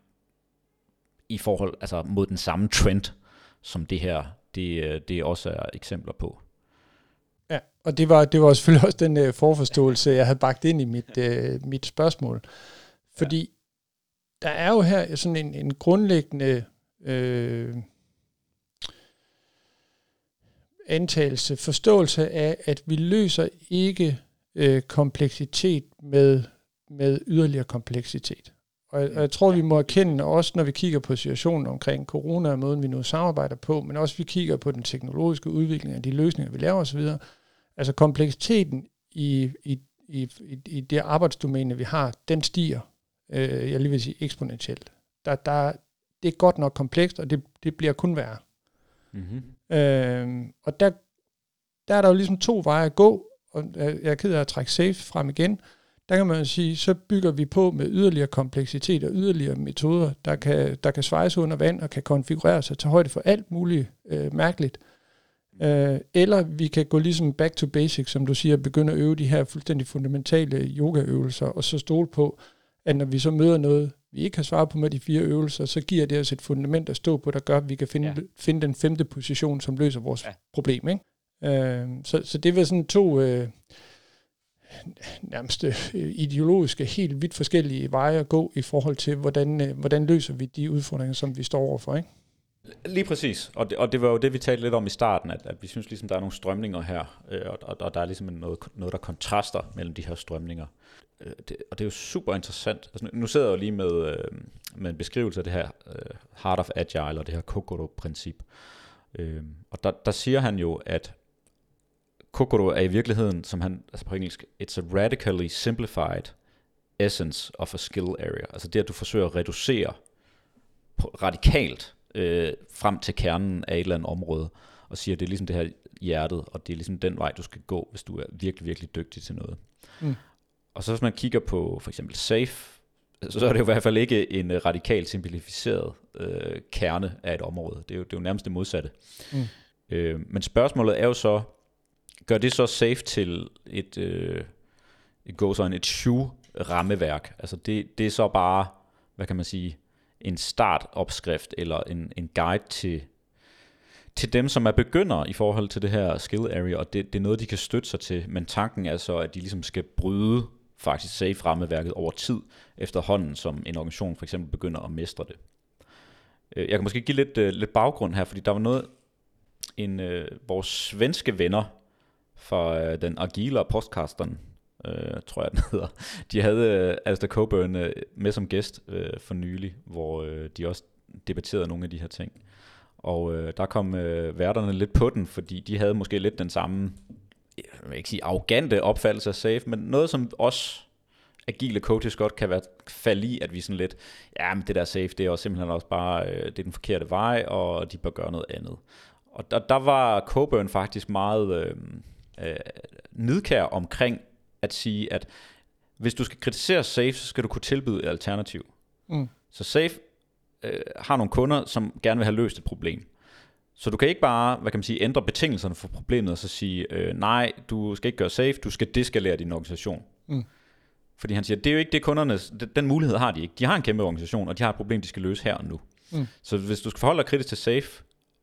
[SPEAKER 2] i forhold altså mod den samme trend, som det her det, øh, det også er eksempler på.
[SPEAKER 1] Ja, og det var, det var selvfølgelig også den uh, forforståelse, jeg havde bagt ind i mit, uh, mit spørgsmål. Fordi ja. der er jo her sådan en, en grundlæggende øh, antagelse, forståelse af, at vi løser ikke øh, kompleksitet med, med yderligere kompleksitet. Og jeg, og jeg tror, vi må erkende, også når vi kigger på situationen omkring corona og måden, vi nu samarbejder på, men også vi kigger på den teknologiske udvikling af de løsninger, vi laver osv., altså kompleksiteten i, i, i, i, i det arbejdsdomæne, vi har, den stiger, øh, jeg lige vil sige eksponentielt. Der, der, det er godt nok komplekst, og det, det bliver kun værre. Mm-hmm. Øh, og der, der er der jo ligesom to veje at gå, og jeg er ked af at trække safe frem igen, der kan man sige, så bygger vi på med yderligere kompleksitet og yderligere metoder, der kan, der kan svejse under vand og kan konfigurere sig til højde for alt muligt øh, mærkeligt. Øh, eller vi kan gå ligesom back to basics, som du siger, begynde at øve de her fuldstændig fundamentale yogaøvelser, og så stole på, at når vi så møder noget, vi ikke har svaret på med de fire øvelser, så giver det os et fundament at stå på, der gør, at vi kan finde, ja. finde den femte position, som løser vores ja. problem. Ikke? Øh, så, så det var sådan to øh, nærmest øh, ideologiske, helt vidt forskellige veje at gå i forhold til, hvordan, øh, hvordan løser vi de udfordringer, som vi står overfor. Ikke?
[SPEAKER 2] Lige præcis, og det, og det var jo det, vi talte lidt om i starten, at, at vi synes ligesom, der er nogle strømninger her, øh, og, og, og der er ligesom noget, noget, der kontraster mellem de her strømninger. Øh, det, og det er jo super interessant. Altså, nu sidder jeg jo lige med, øh, med en beskrivelse af det her øh, Heart of Agile, og det her Kokoro-princip. Øh, og der, der siger han jo, at Kokoro er i virkeligheden, som han, altså på engelsk, it's a radically simplified essence of a skill area. Altså det, at du forsøger at reducere radikalt øh, frem til kernen af et eller andet område, og siger, at det er ligesom det her hjertet, og det er ligesom den vej, du skal gå, hvis du er virkelig, virkelig dygtig til noget. Mm. Og så hvis man kigger på for eksempel SAFE, så er det jo i hvert fald ikke en uh, radikalt simplificeret øh, kerne af et område. Det er jo, det er jo nærmest det modsatte. Mm. Øh, men spørgsmålet er jo så, gør det så SAFE til et, øh, et goes on, et shoe rammeværk? Altså det, det er så bare, hvad kan man sige, en startopskrift eller en, en guide til, til dem, som er begynder i forhold til det her skill area, og det, det er noget, de kan støtte sig til, men tanken er så, at de ligesom skal bryde faktisk safe rammeværket over tid, efterhånden som en organisation for eksempel begynder at mestre det. Øh, jeg kan måske give lidt, øh, lidt baggrund her, fordi der var noget, en, øh, vores svenske venner fra øh, den agile podcasteren, øh, tror jeg den hedder. De havde øh, Alistair Coburn øh, med som gæst øh, for nylig, hvor øh, de også debatterede nogle af de her ting. Og øh, der kom øh, værterne lidt på den, fordi de havde måske lidt den samme, jeg vil ikke sige arrogante opfattelse af safe, men noget som os agile coaches godt kan være falde i, at vi sådan lidt, ja, men det der safe, det er også simpelthen også bare, øh, det er den forkerte vej, og de bør gøre noget andet. Og der, der var Coburn faktisk meget øh, øh, nidkær omkring at sige, at hvis du skal kritisere Safe, så skal du kunne tilbyde et alternativ. Mm. Så Safe øh, har nogle kunder, som gerne vil have løst et problem. Så du kan ikke bare, hvad kan man sige, ændre betingelserne for problemet og så sige, øh, nej, du skal ikke gøre safe, du skal deskalere din organisation. Mm. Fordi han siger, det er jo ikke det kunderne, den mulighed har de ikke. De har en kæmpe organisation, og de har et problem, de skal løse her og nu. Mm. Så hvis du skal forholde dig kritisk til safe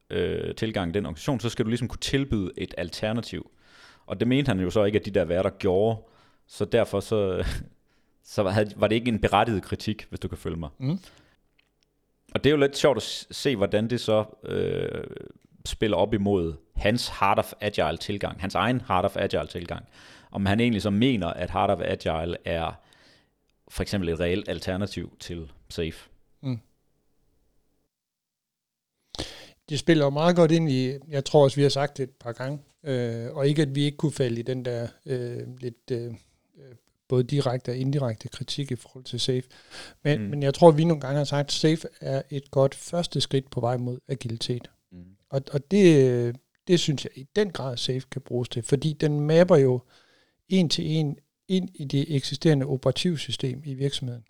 [SPEAKER 2] øh, tilgang i den organisation, så skal du ligesom kunne tilbyde et alternativ. Og det mente han jo så ikke, at de der værter gjorde. Så derfor så, så havde, var det ikke en berettiget kritik, hvis du kan følge mig. Mm. Og det er jo lidt sjovt at se, hvordan det så øh, spiller op imod hans Heart of Agile tilgang, hans egen Heart of Agile tilgang. Om han egentlig så mener, at Heart of Agile er for eksempel et reelt alternativ til SAFE. Mm.
[SPEAKER 1] Det spiller jo meget godt ind i, jeg tror også, vi har sagt det et par gange, Øh, og ikke, at vi ikke kunne falde i den der øh, lidt øh, både direkte og indirekte kritik i forhold til SAFE. Men, mm. men jeg tror, at vi nogle gange har sagt, at SAFE er et godt første skridt på vej mod agilitet. Mm. Og, og det, det synes jeg i den grad SAFE kan bruges til, fordi den mapper jo en til en ind i det eksisterende operativsystem i virksomheden.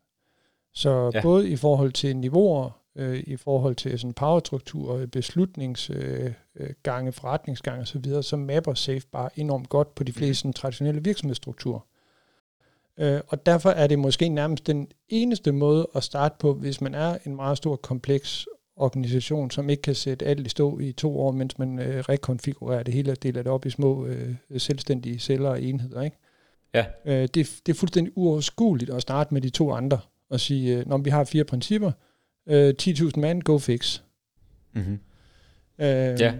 [SPEAKER 1] Så ja. både i forhold til niveauer, øh, i forhold til sådan powerstruktur, beslutningsgange, øh, forretningsgange osv., så mapper SAFE bare enormt godt på de fleste sådan, traditionelle virksomhedsstrukturer. Øh, og derfor er det måske nærmest den eneste måde at starte på, hvis man er en meget stor, kompleks organisation, som ikke kan sætte alt i stå i to år, mens man øh, rekonfigurerer det hele og deler det op i små øh, selvstændige celler og enheder. Ikke? Ja. Øh, det, det er fuldstændig uoverskueligt at starte med de to andre og sige, øh, når vi har fire principper, øh, 10.000 mand, go fix. Mm-hmm. Øh, ja.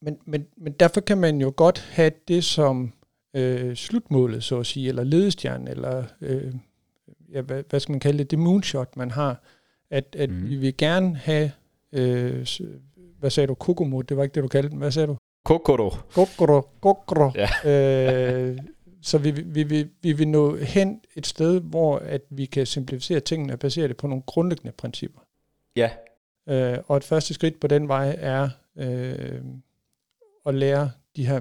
[SPEAKER 1] Men, men, men derfor kan man jo godt have det som øh, slutmålet, så at sige, eller ledestjernen, eller øh, ja, hvad, hvad skal man kalde det, det moonshot, man har, at, at mm. vi vil gerne have, øh, hvad sagde du, kokomo, det var ikke det, du kaldte den, hvad sagde du?
[SPEAKER 2] Kokoro.
[SPEAKER 1] Kokoro, kokoro. Ja. øh, så vi, vi, vi, vi vil nå hen et sted, hvor at vi kan simplificere tingene og basere det på nogle grundlæggende principper.
[SPEAKER 2] Ja.
[SPEAKER 1] Øh, og et første skridt på den vej er øh, at lære de her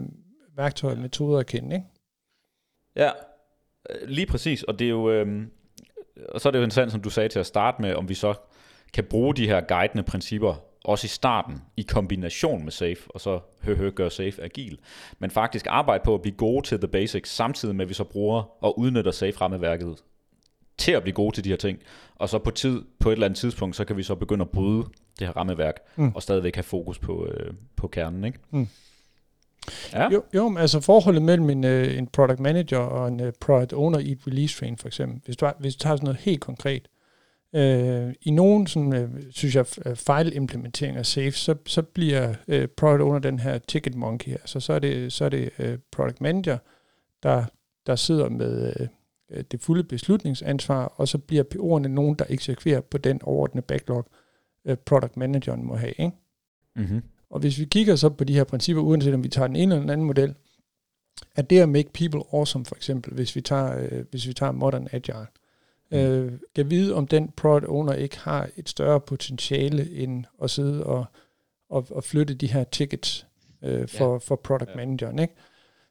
[SPEAKER 1] værktøjer og metoder at kende. Ikke?
[SPEAKER 2] Ja, øh, lige præcis. Og det er jo, øh, og så er det jo interessant, som du sagde til at starte med, om vi så kan bruge de her guidende principper også i starten, i kombination med Safe, og så hø, hø gør Safe agil. Men faktisk arbejde på at blive gode til the basics, samtidig med at vi så bruger og udnytter Safe-rammeværket til at blive gode til de her ting. Og så på, tid, på et eller andet tidspunkt, så kan vi så begynde at bryde det her rammeværk, mm. og stadigvæk have fokus på, øh, på kernen. Ikke? Mm.
[SPEAKER 1] Ja. Jo, jo, men altså forholdet mellem en, uh, en product manager og en uh, product owner i et release train for eksempel, hvis du, hvis du tager sådan noget helt konkret, uh, i nogen, sådan, uh, synes jeg, fejlimplementering af safe, så, så bliver uh, product owner den her ticket monkey, altså så er det, så er det uh, product manager, der, der sidder med uh, det fulde beslutningsansvar, og så bliver PO'erne nogen, der eksekverer på den overordnede backlog, uh, product manageren må have. Ikke? Mm-hmm. Og hvis vi kigger så på de her principper, uanset om vi tager den ene eller den anden model, at det at make people awesome for eksempel, hvis vi tager, øh, hvis vi tager modern agile, mm. øh, kan vide, om den product owner ikke har et større potentiale end at sidde og, og, og flytte de her tickets øh, for, ja. for product ja. manageren. Ikke?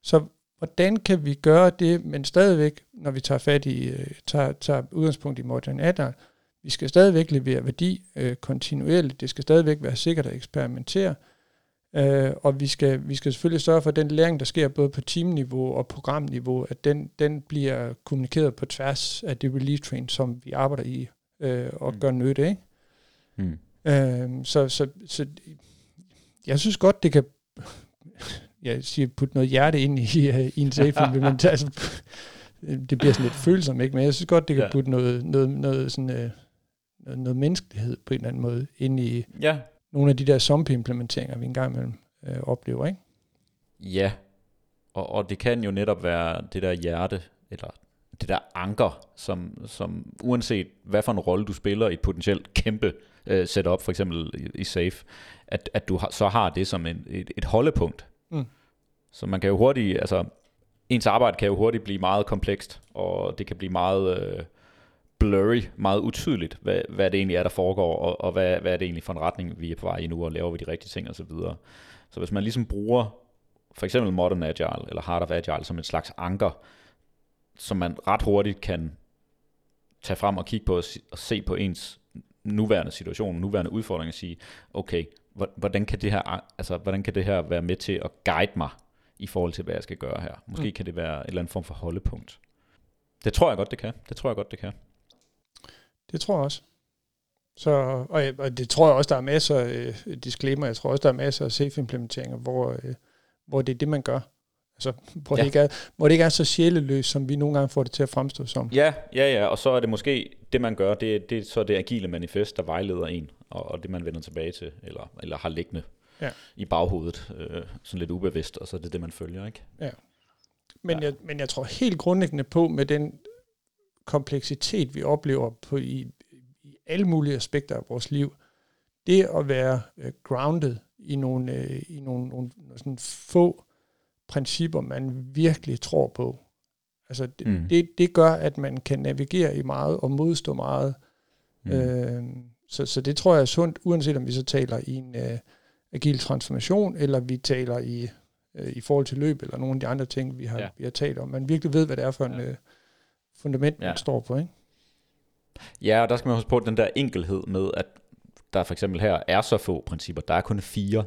[SPEAKER 1] Så hvordan kan vi gøre det, men stadigvæk, når vi tager fat i, øh, tager, tager udgangspunkt i modern agile, vi skal stadigvæk levere værdi øh, kontinuerligt. Det skal stadigvæk være sikkert at eksperimentere. Øh, og vi skal, vi skal selvfølgelig sørge for, at den læring, der sker både på teamniveau og programniveau, at den, den bliver kommunikeret på tværs af det release train, som vi arbejder i øh, og mm. gør nytte. Ikke? Mm. Øh, så, så, så jeg synes godt, det kan jeg siger, putte noget hjerte ind i, i en safe men altså, det bliver sådan lidt følsomt, ikke? men jeg synes godt, det kan putte noget, noget, noget sådan, øh, noget, noget menneskelighed på en eller anden måde ind i ja. Nogle af de der zombie-implementeringer, vi engang imellem øh, oplever, ikke?
[SPEAKER 2] Ja, og, og det kan jo netop være det der hjerte, eller det der anker, som, som uanset hvad for en rolle du spiller i et potentielt kæmpe uh, setup, for eksempel i, i Safe, at, at du har, så har det som en, et, et holdepunkt. Mm. Så man kan jo hurtigt, altså ens arbejde kan jo hurtigt blive meget komplekst, og det kan blive meget... Uh, blurry, meget utydeligt, hvad, hvad det egentlig er, der foregår, og, og hvad, hvad er det egentlig for en retning, vi er på vej i nu, og laver vi de rigtige ting osv. Så, videre. så hvis man ligesom bruger for eksempel Modern Agile, eller Heart of Agile, som et slags anker, som man ret hurtigt kan tage frem og kigge på og, og se på ens nuværende situation, nuværende udfordring og sige, okay, hvordan kan det her, altså, hvordan kan det her være med til at guide mig i forhold til, hvad jeg skal gøre her? Måske mm. kan det være en eller anden form for holdepunkt. Det tror jeg godt, det kan. Det tror jeg godt, det kan.
[SPEAKER 1] Det tror jeg også. Så, og, og det tror jeg også, der er masser af øh, disclaimer, jeg tror også, der er masser af safe-implementeringer, hvor, øh, hvor det er det, man gør. Altså, hvor, ja. det ikke er, hvor det ikke er så sjæleløst, som vi nogle gange får det til at fremstå som.
[SPEAKER 2] Ja, ja, ja, og så er det måske, det man gør, det, det er så det agile manifest, der vejleder en, og, og det man vender tilbage til, eller, eller har liggende ja. i baghovedet, øh, sådan lidt ubevidst, og så er det det, man følger, ikke?
[SPEAKER 1] Ja. Men, ja. Jeg, men jeg tror helt grundlæggende på, med den kompleksitet, vi oplever på i, i alle mulige aspekter af vores liv, det at være uh, grounded i nogle, uh, i nogle, nogle sådan få principper, man virkelig tror på. Altså det, mm. det, det gør, at man kan navigere i meget og modstå meget. Mm. Uh, så, så det tror jeg er sundt, uanset om vi så taler i en uh, agil transformation, eller vi taler i, uh, i forhold til løb, eller nogle af de andre ting, vi har, ja. vi har talt om. Man virkelig ved, hvad det er for en, uh, fundament, ja. man står på, ikke?
[SPEAKER 2] Ja, og der skal man huske på den der enkelhed med, at der for eksempel her er så få principper. Der er kun fire.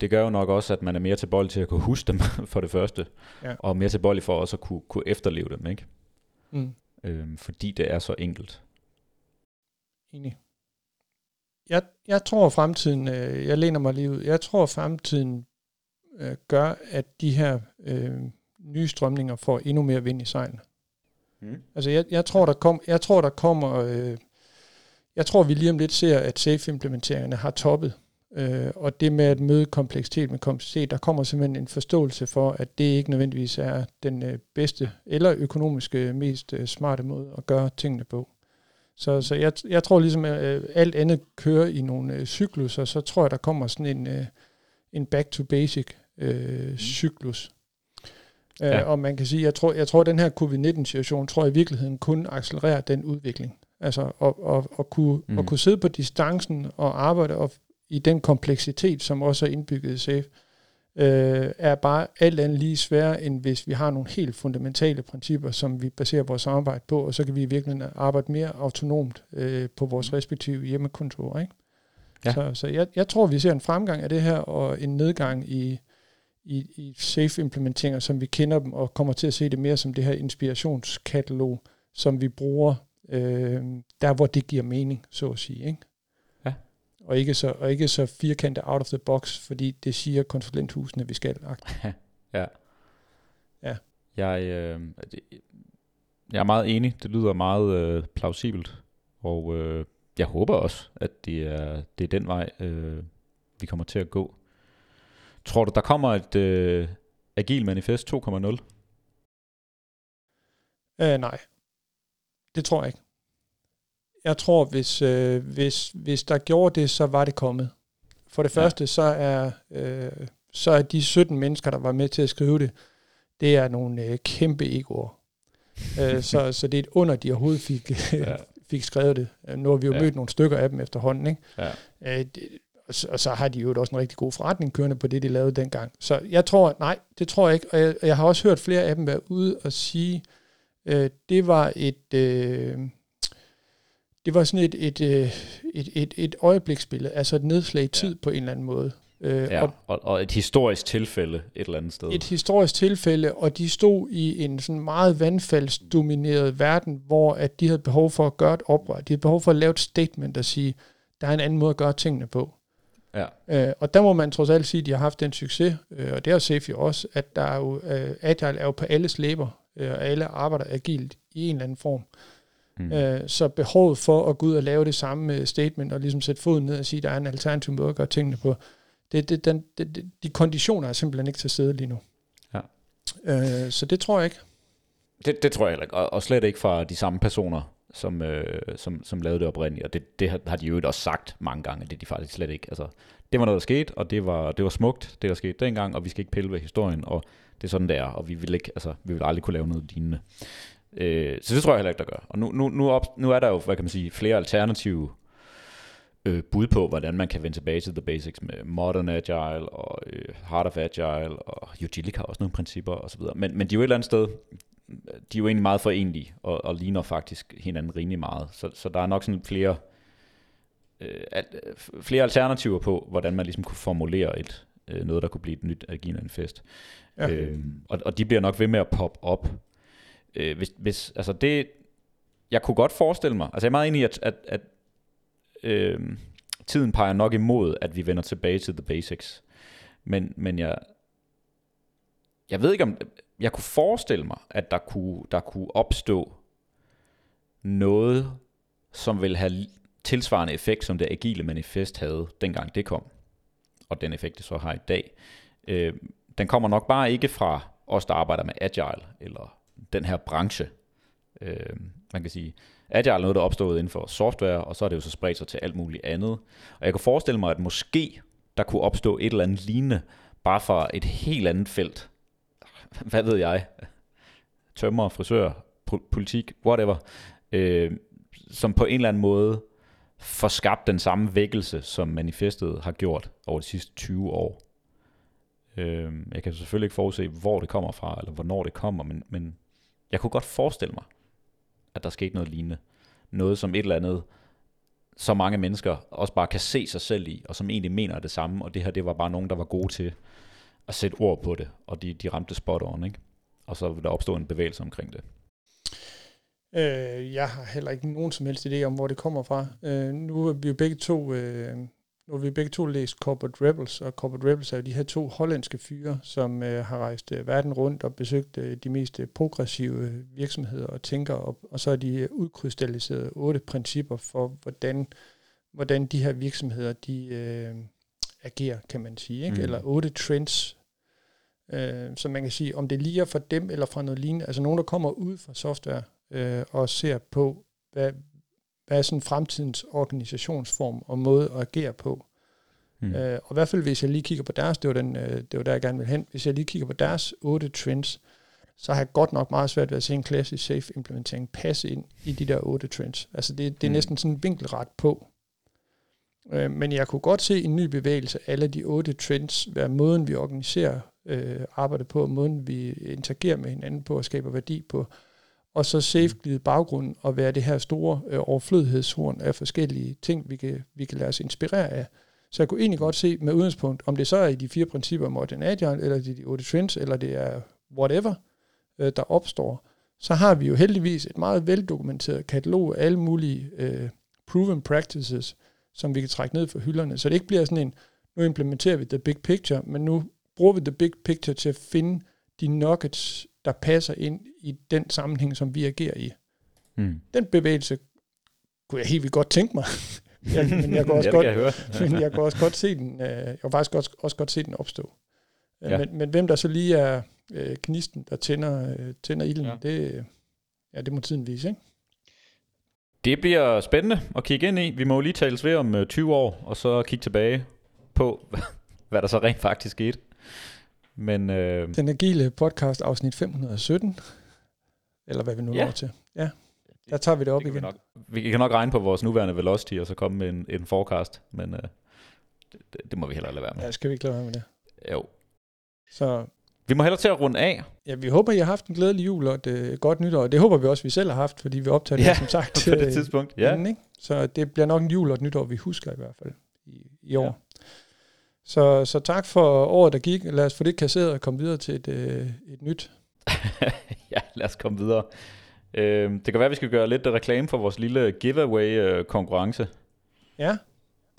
[SPEAKER 2] Det gør jo nok også, at man er mere tilbøjelig til at kunne huske dem for det første, ja. og mere tilbøjelig for også at kunne, kunne efterleve dem, ikke? Mm. Øhm, fordi det er så enkelt.
[SPEAKER 1] Enig. Jeg, jeg tror fremtiden, øh, jeg læner mig lige ud, jeg tror fremtiden øh, gør, at de her øh, nye strømninger får endnu mere vind i sejlene. Mm. Altså jeg, jeg, tror, der kom, jeg tror, der kommer... Øh, jeg tror, vi lige om lidt ser, at safe-implementeringerne har toppet. Øh, og det med at møde kompleksitet med kompleksitet, der kommer simpelthen en forståelse for, at det ikke nødvendigvis er den øh, bedste eller økonomiske mest øh, smarte måde at gøre tingene på. Så, så jeg, jeg tror ligesom, at øh, alt andet kører i nogle øh, cykluser, så tror jeg, der kommer sådan en, øh, en back to basic øh, mm. cyklus. Ja. Øh, og man kan sige, jeg tror, jeg tror, at den her covid-19-situation, tror jeg i virkeligheden kun accelererer den udvikling. Altså at, at, at, kunne, mm. at kunne sidde på distancen og arbejde og i den kompleksitet, som også er indbygget i SAFE, øh, er bare alt andet lige sværere, end hvis vi har nogle helt fundamentale principper, som vi baserer vores samarbejde på, og så kan vi i virkeligheden arbejde mere autonomt øh, på vores mm. respektive hjemmekontor. Ikke? Ja. Så, så jeg, jeg tror, vi ser en fremgang af det her, og en nedgang i, i, i safe-implementeringer, som vi kender dem, og kommer til at se det mere som det her inspirationskatalog, som vi bruger øh, der, hvor det giver mening, så at sige. Ikke? Ja. Og ikke, så, og ikke så firkantet out of the box, fordi det siger konsulenthusene, vi skal.
[SPEAKER 2] ja. Ja. Jeg, øh, jeg er meget enig. Det lyder meget øh, plausibelt. Og øh, jeg håber også, at det er, det er den vej, øh, vi kommer til at gå. Tror du, der kommer et øh, Agil Manifest 2.0?
[SPEAKER 1] Øh, nej. Det tror jeg ikke. Jeg tror, hvis, øh, hvis, hvis der gjorde det, så var det kommet. For det ja. første, så er, øh, så er de 17 mennesker, der var med til at skrive det, det er nogle øh, kæmpe egoer. øh, så, så det er et under, de overhovedet fik, ja. fik skrevet det. Nu har vi jo ja. mødt nogle stykker af dem efterhånden. Ikke? Ja. Øh, det, og, så, og så har de jo også en rigtig god forretning kørende på det, de lavede dengang. Så jeg tror, nej, det tror jeg ikke. Og jeg, jeg har også hørt flere af dem være ude og sige, øh, det var et... Øh, det var sådan et, et, øh, et, et, et øjebliksbillede, altså et nedslag i tid ja. på en eller anden måde.
[SPEAKER 2] Øh, ja, og, og et historisk tilfælde et eller andet sted.
[SPEAKER 1] Et historisk tilfælde, og de stod i en sådan meget vandfaldsdomineret verden, hvor at de havde behov for at gøre et oprør. De havde behov for at lave et statement og sige, der er en anden måde at gøre tingene på. Ja. Øh, og der må man trods alt sige, at de har haft den succes, øh, og det har Safe jo også, at der er jo, øh, Agile er jo på alles læber, øh, og alle arbejder agilt i en eller anden form. Mm. Øh, så behovet for at gå ud og lave det samme statement, og ligesom sætte foden ned og sige, at der er en alternativ måde at gøre tingene på, det, det, den, det, de konditioner er simpelthen ikke til stede lige nu. Ja. Øh, så det tror jeg ikke.
[SPEAKER 2] Det, det tror jeg heller ikke, og, og slet ikke fra de samme personer, som, øh, som, som lavede det oprindeligt, og det, det har de jo også sagt mange gange, det de faktisk slet ikke, altså, det var noget, der skete, og det var, det var smukt, det der skete dengang, og vi skal ikke pille ved historien, og det er sådan, det er, og vi vil, ikke, altså, vi vil aldrig kunne lave noget lignende. Øh, så det tror jeg heller ikke, der gør. Og nu, nu, nu, op, nu er der jo, hvad kan man sige, flere alternative øh, bud på, hvordan man kan vende tilbage til the basics med modern agile og øh, heart of agile, og Agilic har også nogle principper osv. Men, men de er jo et eller andet sted, de er jo egentlig meget forenlige, og, og ligner faktisk hinanden rimelig meget. Så, så der er nok sådan flere, øh, alt, flere alternativer på, hvordan man ligesom kunne formulere et, øh, noget, der kunne blive et nyt Agile Manifest. Ja. Øh, og, og de bliver nok ved med at poppe op. Øh, hvis, hvis, altså det, jeg kunne godt forestille mig, altså jeg er meget enig i, at, at, at øh, tiden peger nok imod, at vi vender tilbage til the basics. Men, men jeg, jeg ved ikke om, jeg kunne forestille mig, at der kunne, der kunne opstå noget, som vil have tilsvarende effekt, som det agile manifest havde, dengang det kom. Og den effekt, det så har i dag. Øh, den kommer nok bare ikke fra os, der arbejder med agile, eller den her branche. Øh, man kan sige, agile er noget, der er opstået inden for software, og så er det jo så spredt sig til alt muligt andet. Og jeg kunne forestille mig, at måske der kunne opstå et eller andet lignende, bare fra et helt andet felt. Hvad ved jeg? Tømmer, frisør, politik, whatever. Øh, som på en eller anden måde får skabt den samme vækkelse, som manifestet har gjort over de sidste 20 år. Øh, jeg kan selvfølgelig ikke forudse, hvor det kommer fra, eller hvornår det kommer, men, men jeg kunne godt forestille mig, at der skete noget lignende. Noget som et eller andet, så mange mennesker også bare kan se sig selv i, og som egentlig mener det samme, og det her, det var bare nogen, der var gode til at sætte ord på det, og de, de ramte spot on, ikke? Og så vil der opstå en bevægelse omkring det.
[SPEAKER 1] Øh, jeg har heller ikke nogen som helst idé om, hvor det kommer fra. Øh, nu er vi jo begge to øh, nu har vi begge to læst Corporate Rebels, og Corporate Rebels er jo de her to hollandske fyre, som øh, har rejst øh, verden rundt og besøgt øh, de mest øh, progressive virksomheder og tænker, og, og så har de øh, udkrystalliseret otte principper for, hvordan, hvordan de her virksomheder, de øh, agerer, kan man sige, ikke? Mm. eller otte trends, øh, så man kan sige, om det lige er for dem eller fra noget lignende, altså nogen, der kommer ud fra software øh, og ser på, hvad, hvad er sådan fremtidens organisationsform og måde at agere på. Mm. Øh, og i hvert fald, hvis jeg lige kigger på deres, det var, den, øh, det var der, jeg gerne vil hen, hvis jeg lige kigger på deres otte trends, så har jeg godt nok meget svært ved at se en klassisk safe implementering passe ind i de der otte trends. Altså det, det er mm. næsten sådan vinkelret på. Øh, men jeg kunne godt se en ny bevægelse alle de otte trends, være måden vi organiserer øh, arbejdet på, måden vi interagerer med hinanden på og skaber værdi på, og så safe glide baggrunden og være det her store øh, overflødighedshorn af forskellige ting, vi kan, vi kan lade os inspirere af. Så jeg kunne egentlig godt se med udgangspunkt, om det så er i de fire principper Modern Agile, eller de otte trends, eller det er whatever, øh, der opstår, så har vi jo heldigvis et meget veldokumenteret katalog af alle mulige øh, proven practices, som vi kan trække ned fra hylderne, så det ikke bliver sådan en, nu implementerer vi the big picture, men nu bruger vi the big picture til at finde de nuggets, der passer ind i den sammenhæng, som vi agerer i. Mm. Den bevægelse kunne jeg helt vildt godt tænke mig. jeg, men jeg kan også, ja, godt, jeg men jeg kan også godt se den, øh, jeg kan faktisk også, også godt se den opstå. Øh, ja. Men, men hvem der så lige er øh, knisten, der tænder, øh, tænder ilden, ja. det, ja, det må tiden vise, ikke?
[SPEAKER 2] Det bliver spændende at kigge ind i. Vi må jo lige tales ved om 20 øh, år, og så kigge tilbage på, hvad der så rent faktisk skete. Men, øh,
[SPEAKER 1] Den agile podcast afsnit 517, eller hvad vi nu ja. når til. Ja, der tager vi det op det igen.
[SPEAKER 2] Vi, nok, vi kan nok regne på vores nuværende velocity, og så komme med en, en forecast, men øh, det, det må vi heller lade være med.
[SPEAKER 1] Ja, skal vi ikke lade være med det?
[SPEAKER 2] Jo.
[SPEAKER 1] Så
[SPEAKER 2] vi må hellere til at runde af.
[SPEAKER 1] Ja, vi håber, I har haft en glædelig jul og et øh, godt nytår. Det håber vi også, vi selv har haft, fordi vi optager det,
[SPEAKER 2] ja,
[SPEAKER 1] som sagt.
[SPEAKER 2] på det øh, tidspunkt. Ja.
[SPEAKER 1] Inden, ikke? Så det bliver nok en jul og et nytår, vi husker i hvert fald i, i år. Ja. Så, så tak for året, der gik. Lad os få det kasseret og komme videre til et, øh, et nyt.
[SPEAKER 2] ja, lad os komme videre. Øh, det kan være, at vi skal gøre lidt reklame for vores lille giveaway-konkurrence. Øh,
[SPEAKER 1] ja.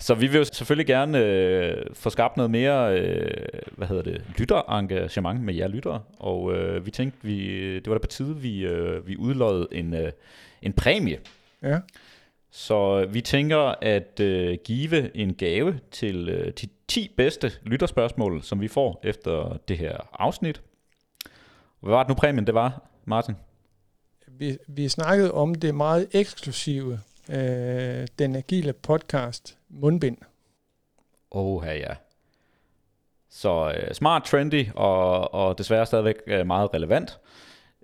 [SPEAKER 2] Så vi vil jo selvfølgelig gerne øh, få skabt noget mere, øh, hvad hedder det, lytterengagement med jer lyttere, og øh, vi tænkte, vi, det var da på tide, vi, øh, vi udløjede en, øh, en præmie.
[SPEAKER 1] Ja.
[SPEAKER 2] Så vi tænker at øh, give en gave til øh, de 10 bedste lytterspørgsmål, som vi får efter det her afsnit. Hvad var det nu præmien, det var, Martin?
[SPEAKER 1] Vi, vi snakkede om det meget eksklusive, øh, den agile podcast Mundbind.
[SPEAKER 2] Åh, ja. Så øh, smart, trendy og, og desværre stadigvæk øh, meget relevant.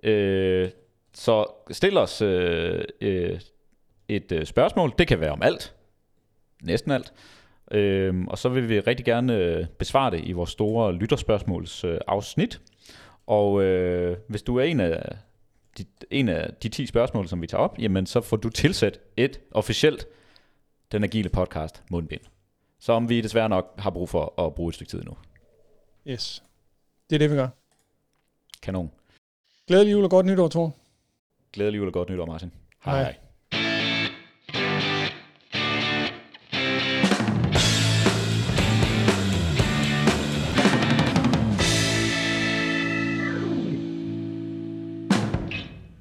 [SPEAKER 2] Øh, så stil os øh, øh, et øh, spørgsmål. Det kan være om alt. Næsten alt. Øh, og så vil vi rigtig gerne øh, besvare det i vores store lytterspørgsmåls øh, afsnit. Og øh, hvis du er en af, de, en af de 10 spørgsmål, som vi tager op, jamen så får du tilsat et officielt den Agile Podcast mundbind. Som vi desværre nok har brug for at bruge et stykke tid nu.
[SPEAKER 1] Yes. Det er det, vi gør.
[SPEAKER 2] Kanon.
[SPEAKER 1] Glædelig jul og godt nytår, Thor.
[SPEAKER 2] Glædelig jul og godt nytår, Martin.
[SPEAKER 1] Hej. hej.